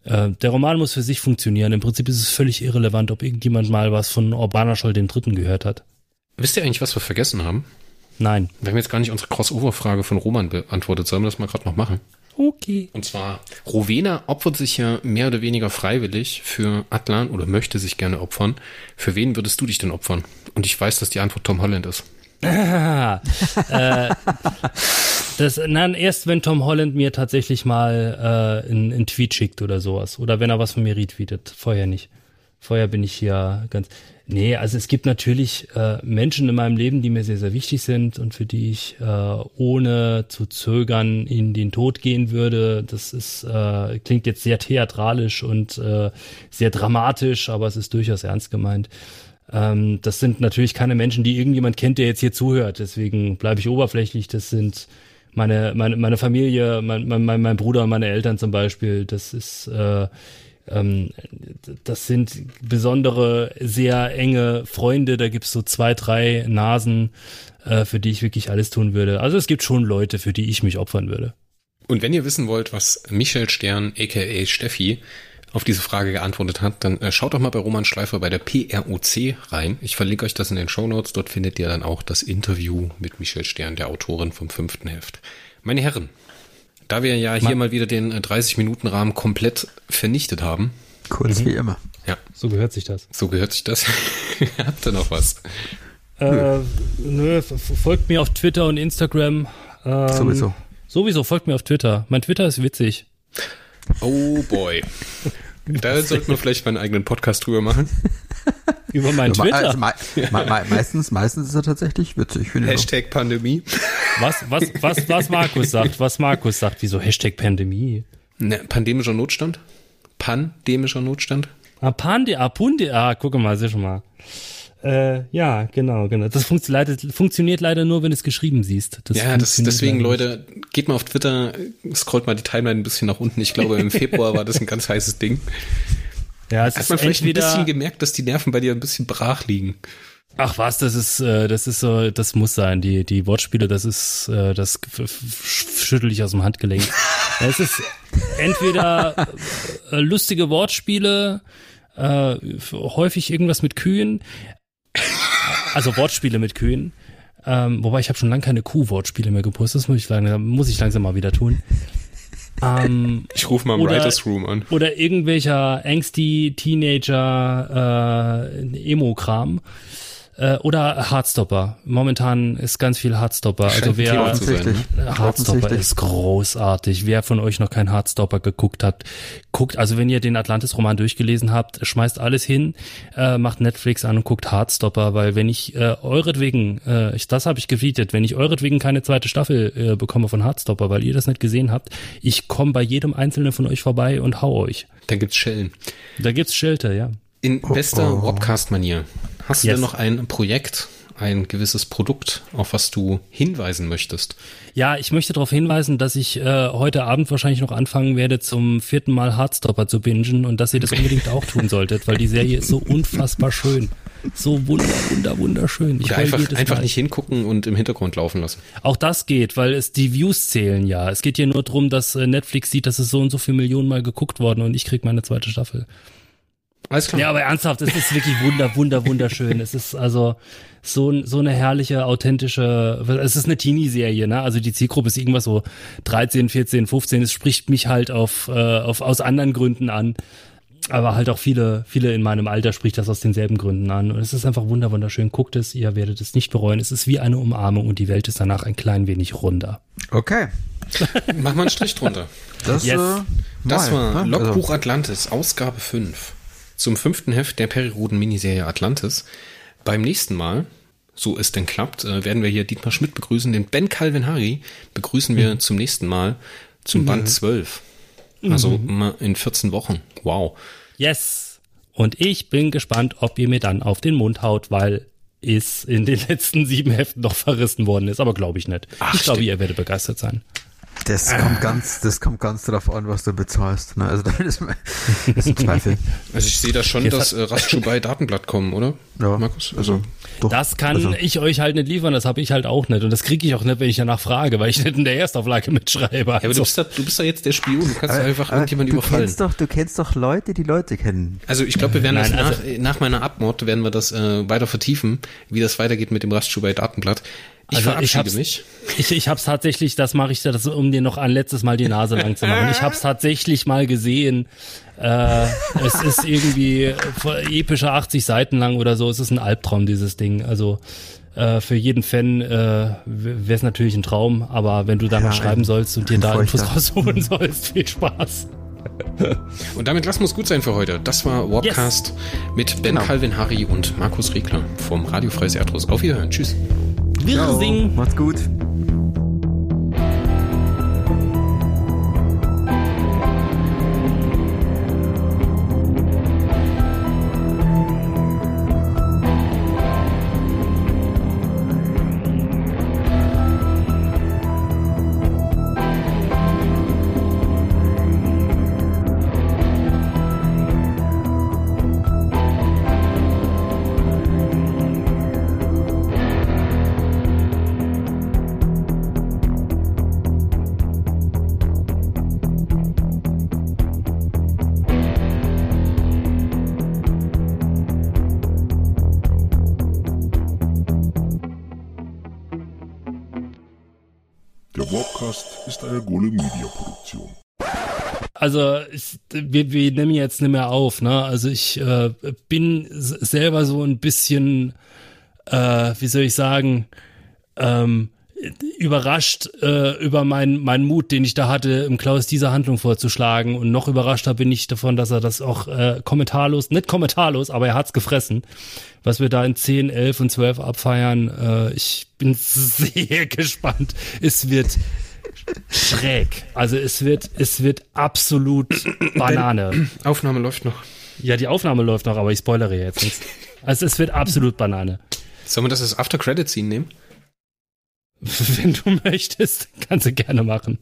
Äh, der Roman muss für sich funktionieren. Im Prinzip ist es völlig irrelevant, ob irgendjemand mal was von Urbana Scholl den Dritten gehört hat. Wisst ihr eigentlich, was wir vergessen haben? Nein. Wir haben jetzt gar nicht unsere Crossover-Frage von Roman beantwortet. Sollen wir das mal gerade noch machen? Okay. Und zwar, Rowena opfert sich ja mehr oder weniger freiwillig für Atlan oder möchte sich gerne opfern. Für wen würdest du dich denn opfern? Und ich weiß, dass die Antwort Tom Holland ist. äh, das, nein, erst wenn Tom Holland mir tatsächlich mal äh, einen Tweet schickt oder sowas. Oder wenn er was von mir retweetet. Vorher nicht. Vorher bin ich hier ganz. Nee, also es gibt natürlich äh, Menschen in meinem Leben, die mir sehr, sehr wichtig sind und für die ich äh, ohne zu zögern in den Tod gehen würde. Das ist äh, klingt jetzt sehr theatralisch und äh, sehr dramatisch, aber es ist durchaus ernst gemeint. Ähm, das sind natürlich keine Menschen, die irgendjemand kennt, der jetzt hier zuhört. Deswegen bleibe ich oberflächlich. Das sind meine, meine, meine Familie, mein, mein, mein Bruder, meine Eltern zum Beispiel. Das ist äh, ähm, das sind besondere, sehr enge Freunde. Da gibt's so zwei, drei Nasen, äh, für die ich wirklich alles tun würde. Also es gibt schon Leute, für die ich mich opfern würde. Und wenn ihr wissen wollt, was Michel Stern, aka Steffi, auf diese Frage geantwortet hat, dann äh, schaut doch mal bei Roman Schleifer bei der PROC rein. Ich verlinke euch das in den Show Notes. Dort findet ihr dann auch das Interview mit Michel Stern, der Autorin vom fünften Heft. Meine Herren, da wir ja hier mal wieder den 30-Minuten-Rahmen äh, komplett vernichtet haben. Kurz mhm. wie immer. Ja. So gehört sich das. So gehört sich das. Habt ihr noch was? Äh, nö, folgt mir auf Twitter und Instagram. Ähm, sowieso. Sowieso, folgt mir auf Twitter. Mein Twitter ist witzig. Oh boy. Da sollten wir vielleicht mal einen eigenen Podcast drüber machen. Über meinen Twitter. Also, me me meistens, meistens ist er tatsächlich witzig. Hashtag Pandemie. Was, was, was, was Markus sagt, was Markus sagt, wieso Hashtag Pandemie? Ne, pandemischer Notstand? Pandemischer Notstand? Ah, Pande, ah, Punde, ah, guck mal, sieh schon mal. Äh, ja, genau, genau. Das funktioniert leider nur, wenn du es geschrieben siehst. Das ja, das, deswegen, Leute, geht mal auf Twitter, scrollt mal die Timeline ein bisschen nach unten. Ich glaube, im Februar war das ein ganz heißes Ding. Ja, es Hat man vielleicht ein bisschen gemerkt, dass die Nerven bei dir ein bisschen brach liegen. Ach was, das ist, äh, das ist so, das muss sein. Die, die Wortspiele, das ist, äh, das schüttel ich aus dem Handgelenk. es ist entweder äh, lustige Wortspiele, äh, häufig irgendwas mit Kühen, also Wortspiele mit Kühen. Ähm, wobei ich habe schon lange keine Kuh-Wortspiele mehr gepostet. Das muss ich, langsam, muss ich langsam mal wieder tun. Ähm, ich rufe mal im oder, Writers Room an. Oder irgendwelcher angsty Teenager äh, Emo-Kram. Äh, oder Hardstopper. Momentan ist ganz viel Hardstopper. Also wer sein, ne? Hardstopper ist großartig. Wer von euch noch kein Hardstopper geguckt hat, guckt. Also wenn ihr den Atlantis-Roman durchgelesen habt, schmeißt alles hin, äh, macht Netflix an und guckt Hardstopper, weil wenn ich äh, euretwegen, äh, ich, das habe ich gefeatet, wenn ich euretwegen keine zweite Staffel äh, bekomme von Hardstopper, weil ihr das nicht gesehen habt, ich komme bei jedem einzelnen von euch vorbei und hau euch. Da gibt's Schellen. Da gibt's Schelte, ja. In bester oh, oh. Podcast-Manier. Hast du yes. denn noch ein Projekt, ein gewisses Produkt, auf was du hinweisen möchtest? Ja, ich möchte darauf hinweisen, dass ich äh, heute Abend wahrscheinlich noch anfangen werde, zum vierten Mal Hardstopper zu bingen und dass ihr das unbedingt auch tun solltet, weil die Serie ist so unfassbar schön. So wunder, wunder, wunderschön. Ich einfach einfach nicht hingucken und im Hintergrund laufen lassen. Auch das geht, weil es die Views zählen ja. Es geht hier nur darum, dass äh, Netflix sieht, dass es so und so viele Millionen Mal geguckt worden und ich krieg meine zweite Staffel. Alles klar. Ja, aber ernsthaft, es ist wirklich wunder, wunder, wunderschön. es ist also so, so eine herrliche, authentische, es ist eine Teenie-Serie, ne? Also die Zielgruppe ist irgendwas so 13, 14, 15. Es spricht mich halt auf, äh, auf aus anderen Gründen an. Aber halt auch viele, viele in meinem Alter spricht das aus denselben Gründen an. Und es ist einfach wunder, wunderschön. Guckt es, ihr werdet es nicht bereuen. Es ist wie eine Umarmung und die Welt ist danach ein klein wenig runder. Okay. Mach mal einen Strich drunter. Das, yes. äh, das war ne? Logbuch also. Atlantis, Ausgabe 5 zum fünften Heft der Periroden-Miniserie Atlantis. Beim nächsten Mal, so es denn klappt, äh, werden wir hier Dietmar Schmidt begrüßen. Den Ben Calvin Harry begrüßen wir mhm. zum nächsten Mal zum mhm. Band 12. Also mhm. in 14 Wochen. Wow. Yes. Und ich bin gespannt, ob ihr mir dann auf den Mund haut, weil es in den letzten sieben Heften noch verrissen worden ist. Aber glaube ich nicht. Ach, ich glaube, ihr werdet begeistert sein. Das ah. kommt ganz, das kommt ganz darauf an, was du bezahlst. Ne? Also da ist, ist ein Zweifel. Also ich sehe da schon, dass äh, Rastschubai Datenblatt kommen, oder? Ja, Markus. Also doch. Das kann also. ich euch halt nicht liefern. Das habe ich halt auch nicht und das kriege ich auch nicht, wenn ich danach frage, weil ich nicht in der Erstauflage mitschreibe. Ja, aber also. du bist da, du bist da jetzt der Spion. Du kannst aber, einfach irgendjemanden überfallen. Kennst doch, du kennst doch Leute, die Leute kennen. Also ich glaube, wir werden Nein, das also, nach, nach meiner Abmord werden wir das äh, weiter vertiefen, wie das weitergeht mit dem Rastschubai Datenblatt. Ich also verabschiede ich mich. Ich, ich habe es tatsächlich, das mache ich das, um dir noch ein letztes Mal die Nase lang zu machen. Ich habe es tatsächlich mal gesehen. Äh, es ist irgendwie epische 80 Seiten lang oder so. Es ist ein Albtraum, dieses Ding. Also äh, für jeden Fan äh, wäre es natürlich ein Traum, aber wenn du da ja, noch schreiben sollst und dir da Infos rausholen sollst, viel Spaß. Und damit lassen wir es gut sein für heute. Das war Warpcast yes. mit Ben genau. Calvin Harry und Markus Regler vom Radio Freies Erdros. Auf Wiederhören. Tschüss. Wirsing. Macht's gut. Also ich, wir, wir nehmen jetzt nicht mehr auf, ne? Also ich äh, bin selber so ein bisschen, äh, wie soll ich sagen, ähm, überrascht äh, über meinen mein Mut, den ich da hatte, im Klaus diese Handlung vorzuschlagen. Und noch überraschter bin ich davon, dass er das auch äh, kommentarlos, nicht kommentarlos, aber er hat's gefressen. Was wir da in 10, 11 und 12 abfeiern, äh, ich bin sehr gespannt. Es wird schräg. Also es wird, es wird absolut Banane. Aufnahme läuft noch. Ja, die Aufnahme läuft noch, aber ich spoilere jetzt nichts. Also es wird absolut Banane. Sollen wir das als After Credit Scene nehmen? Wenn du möchtest, kannst du gerne machen.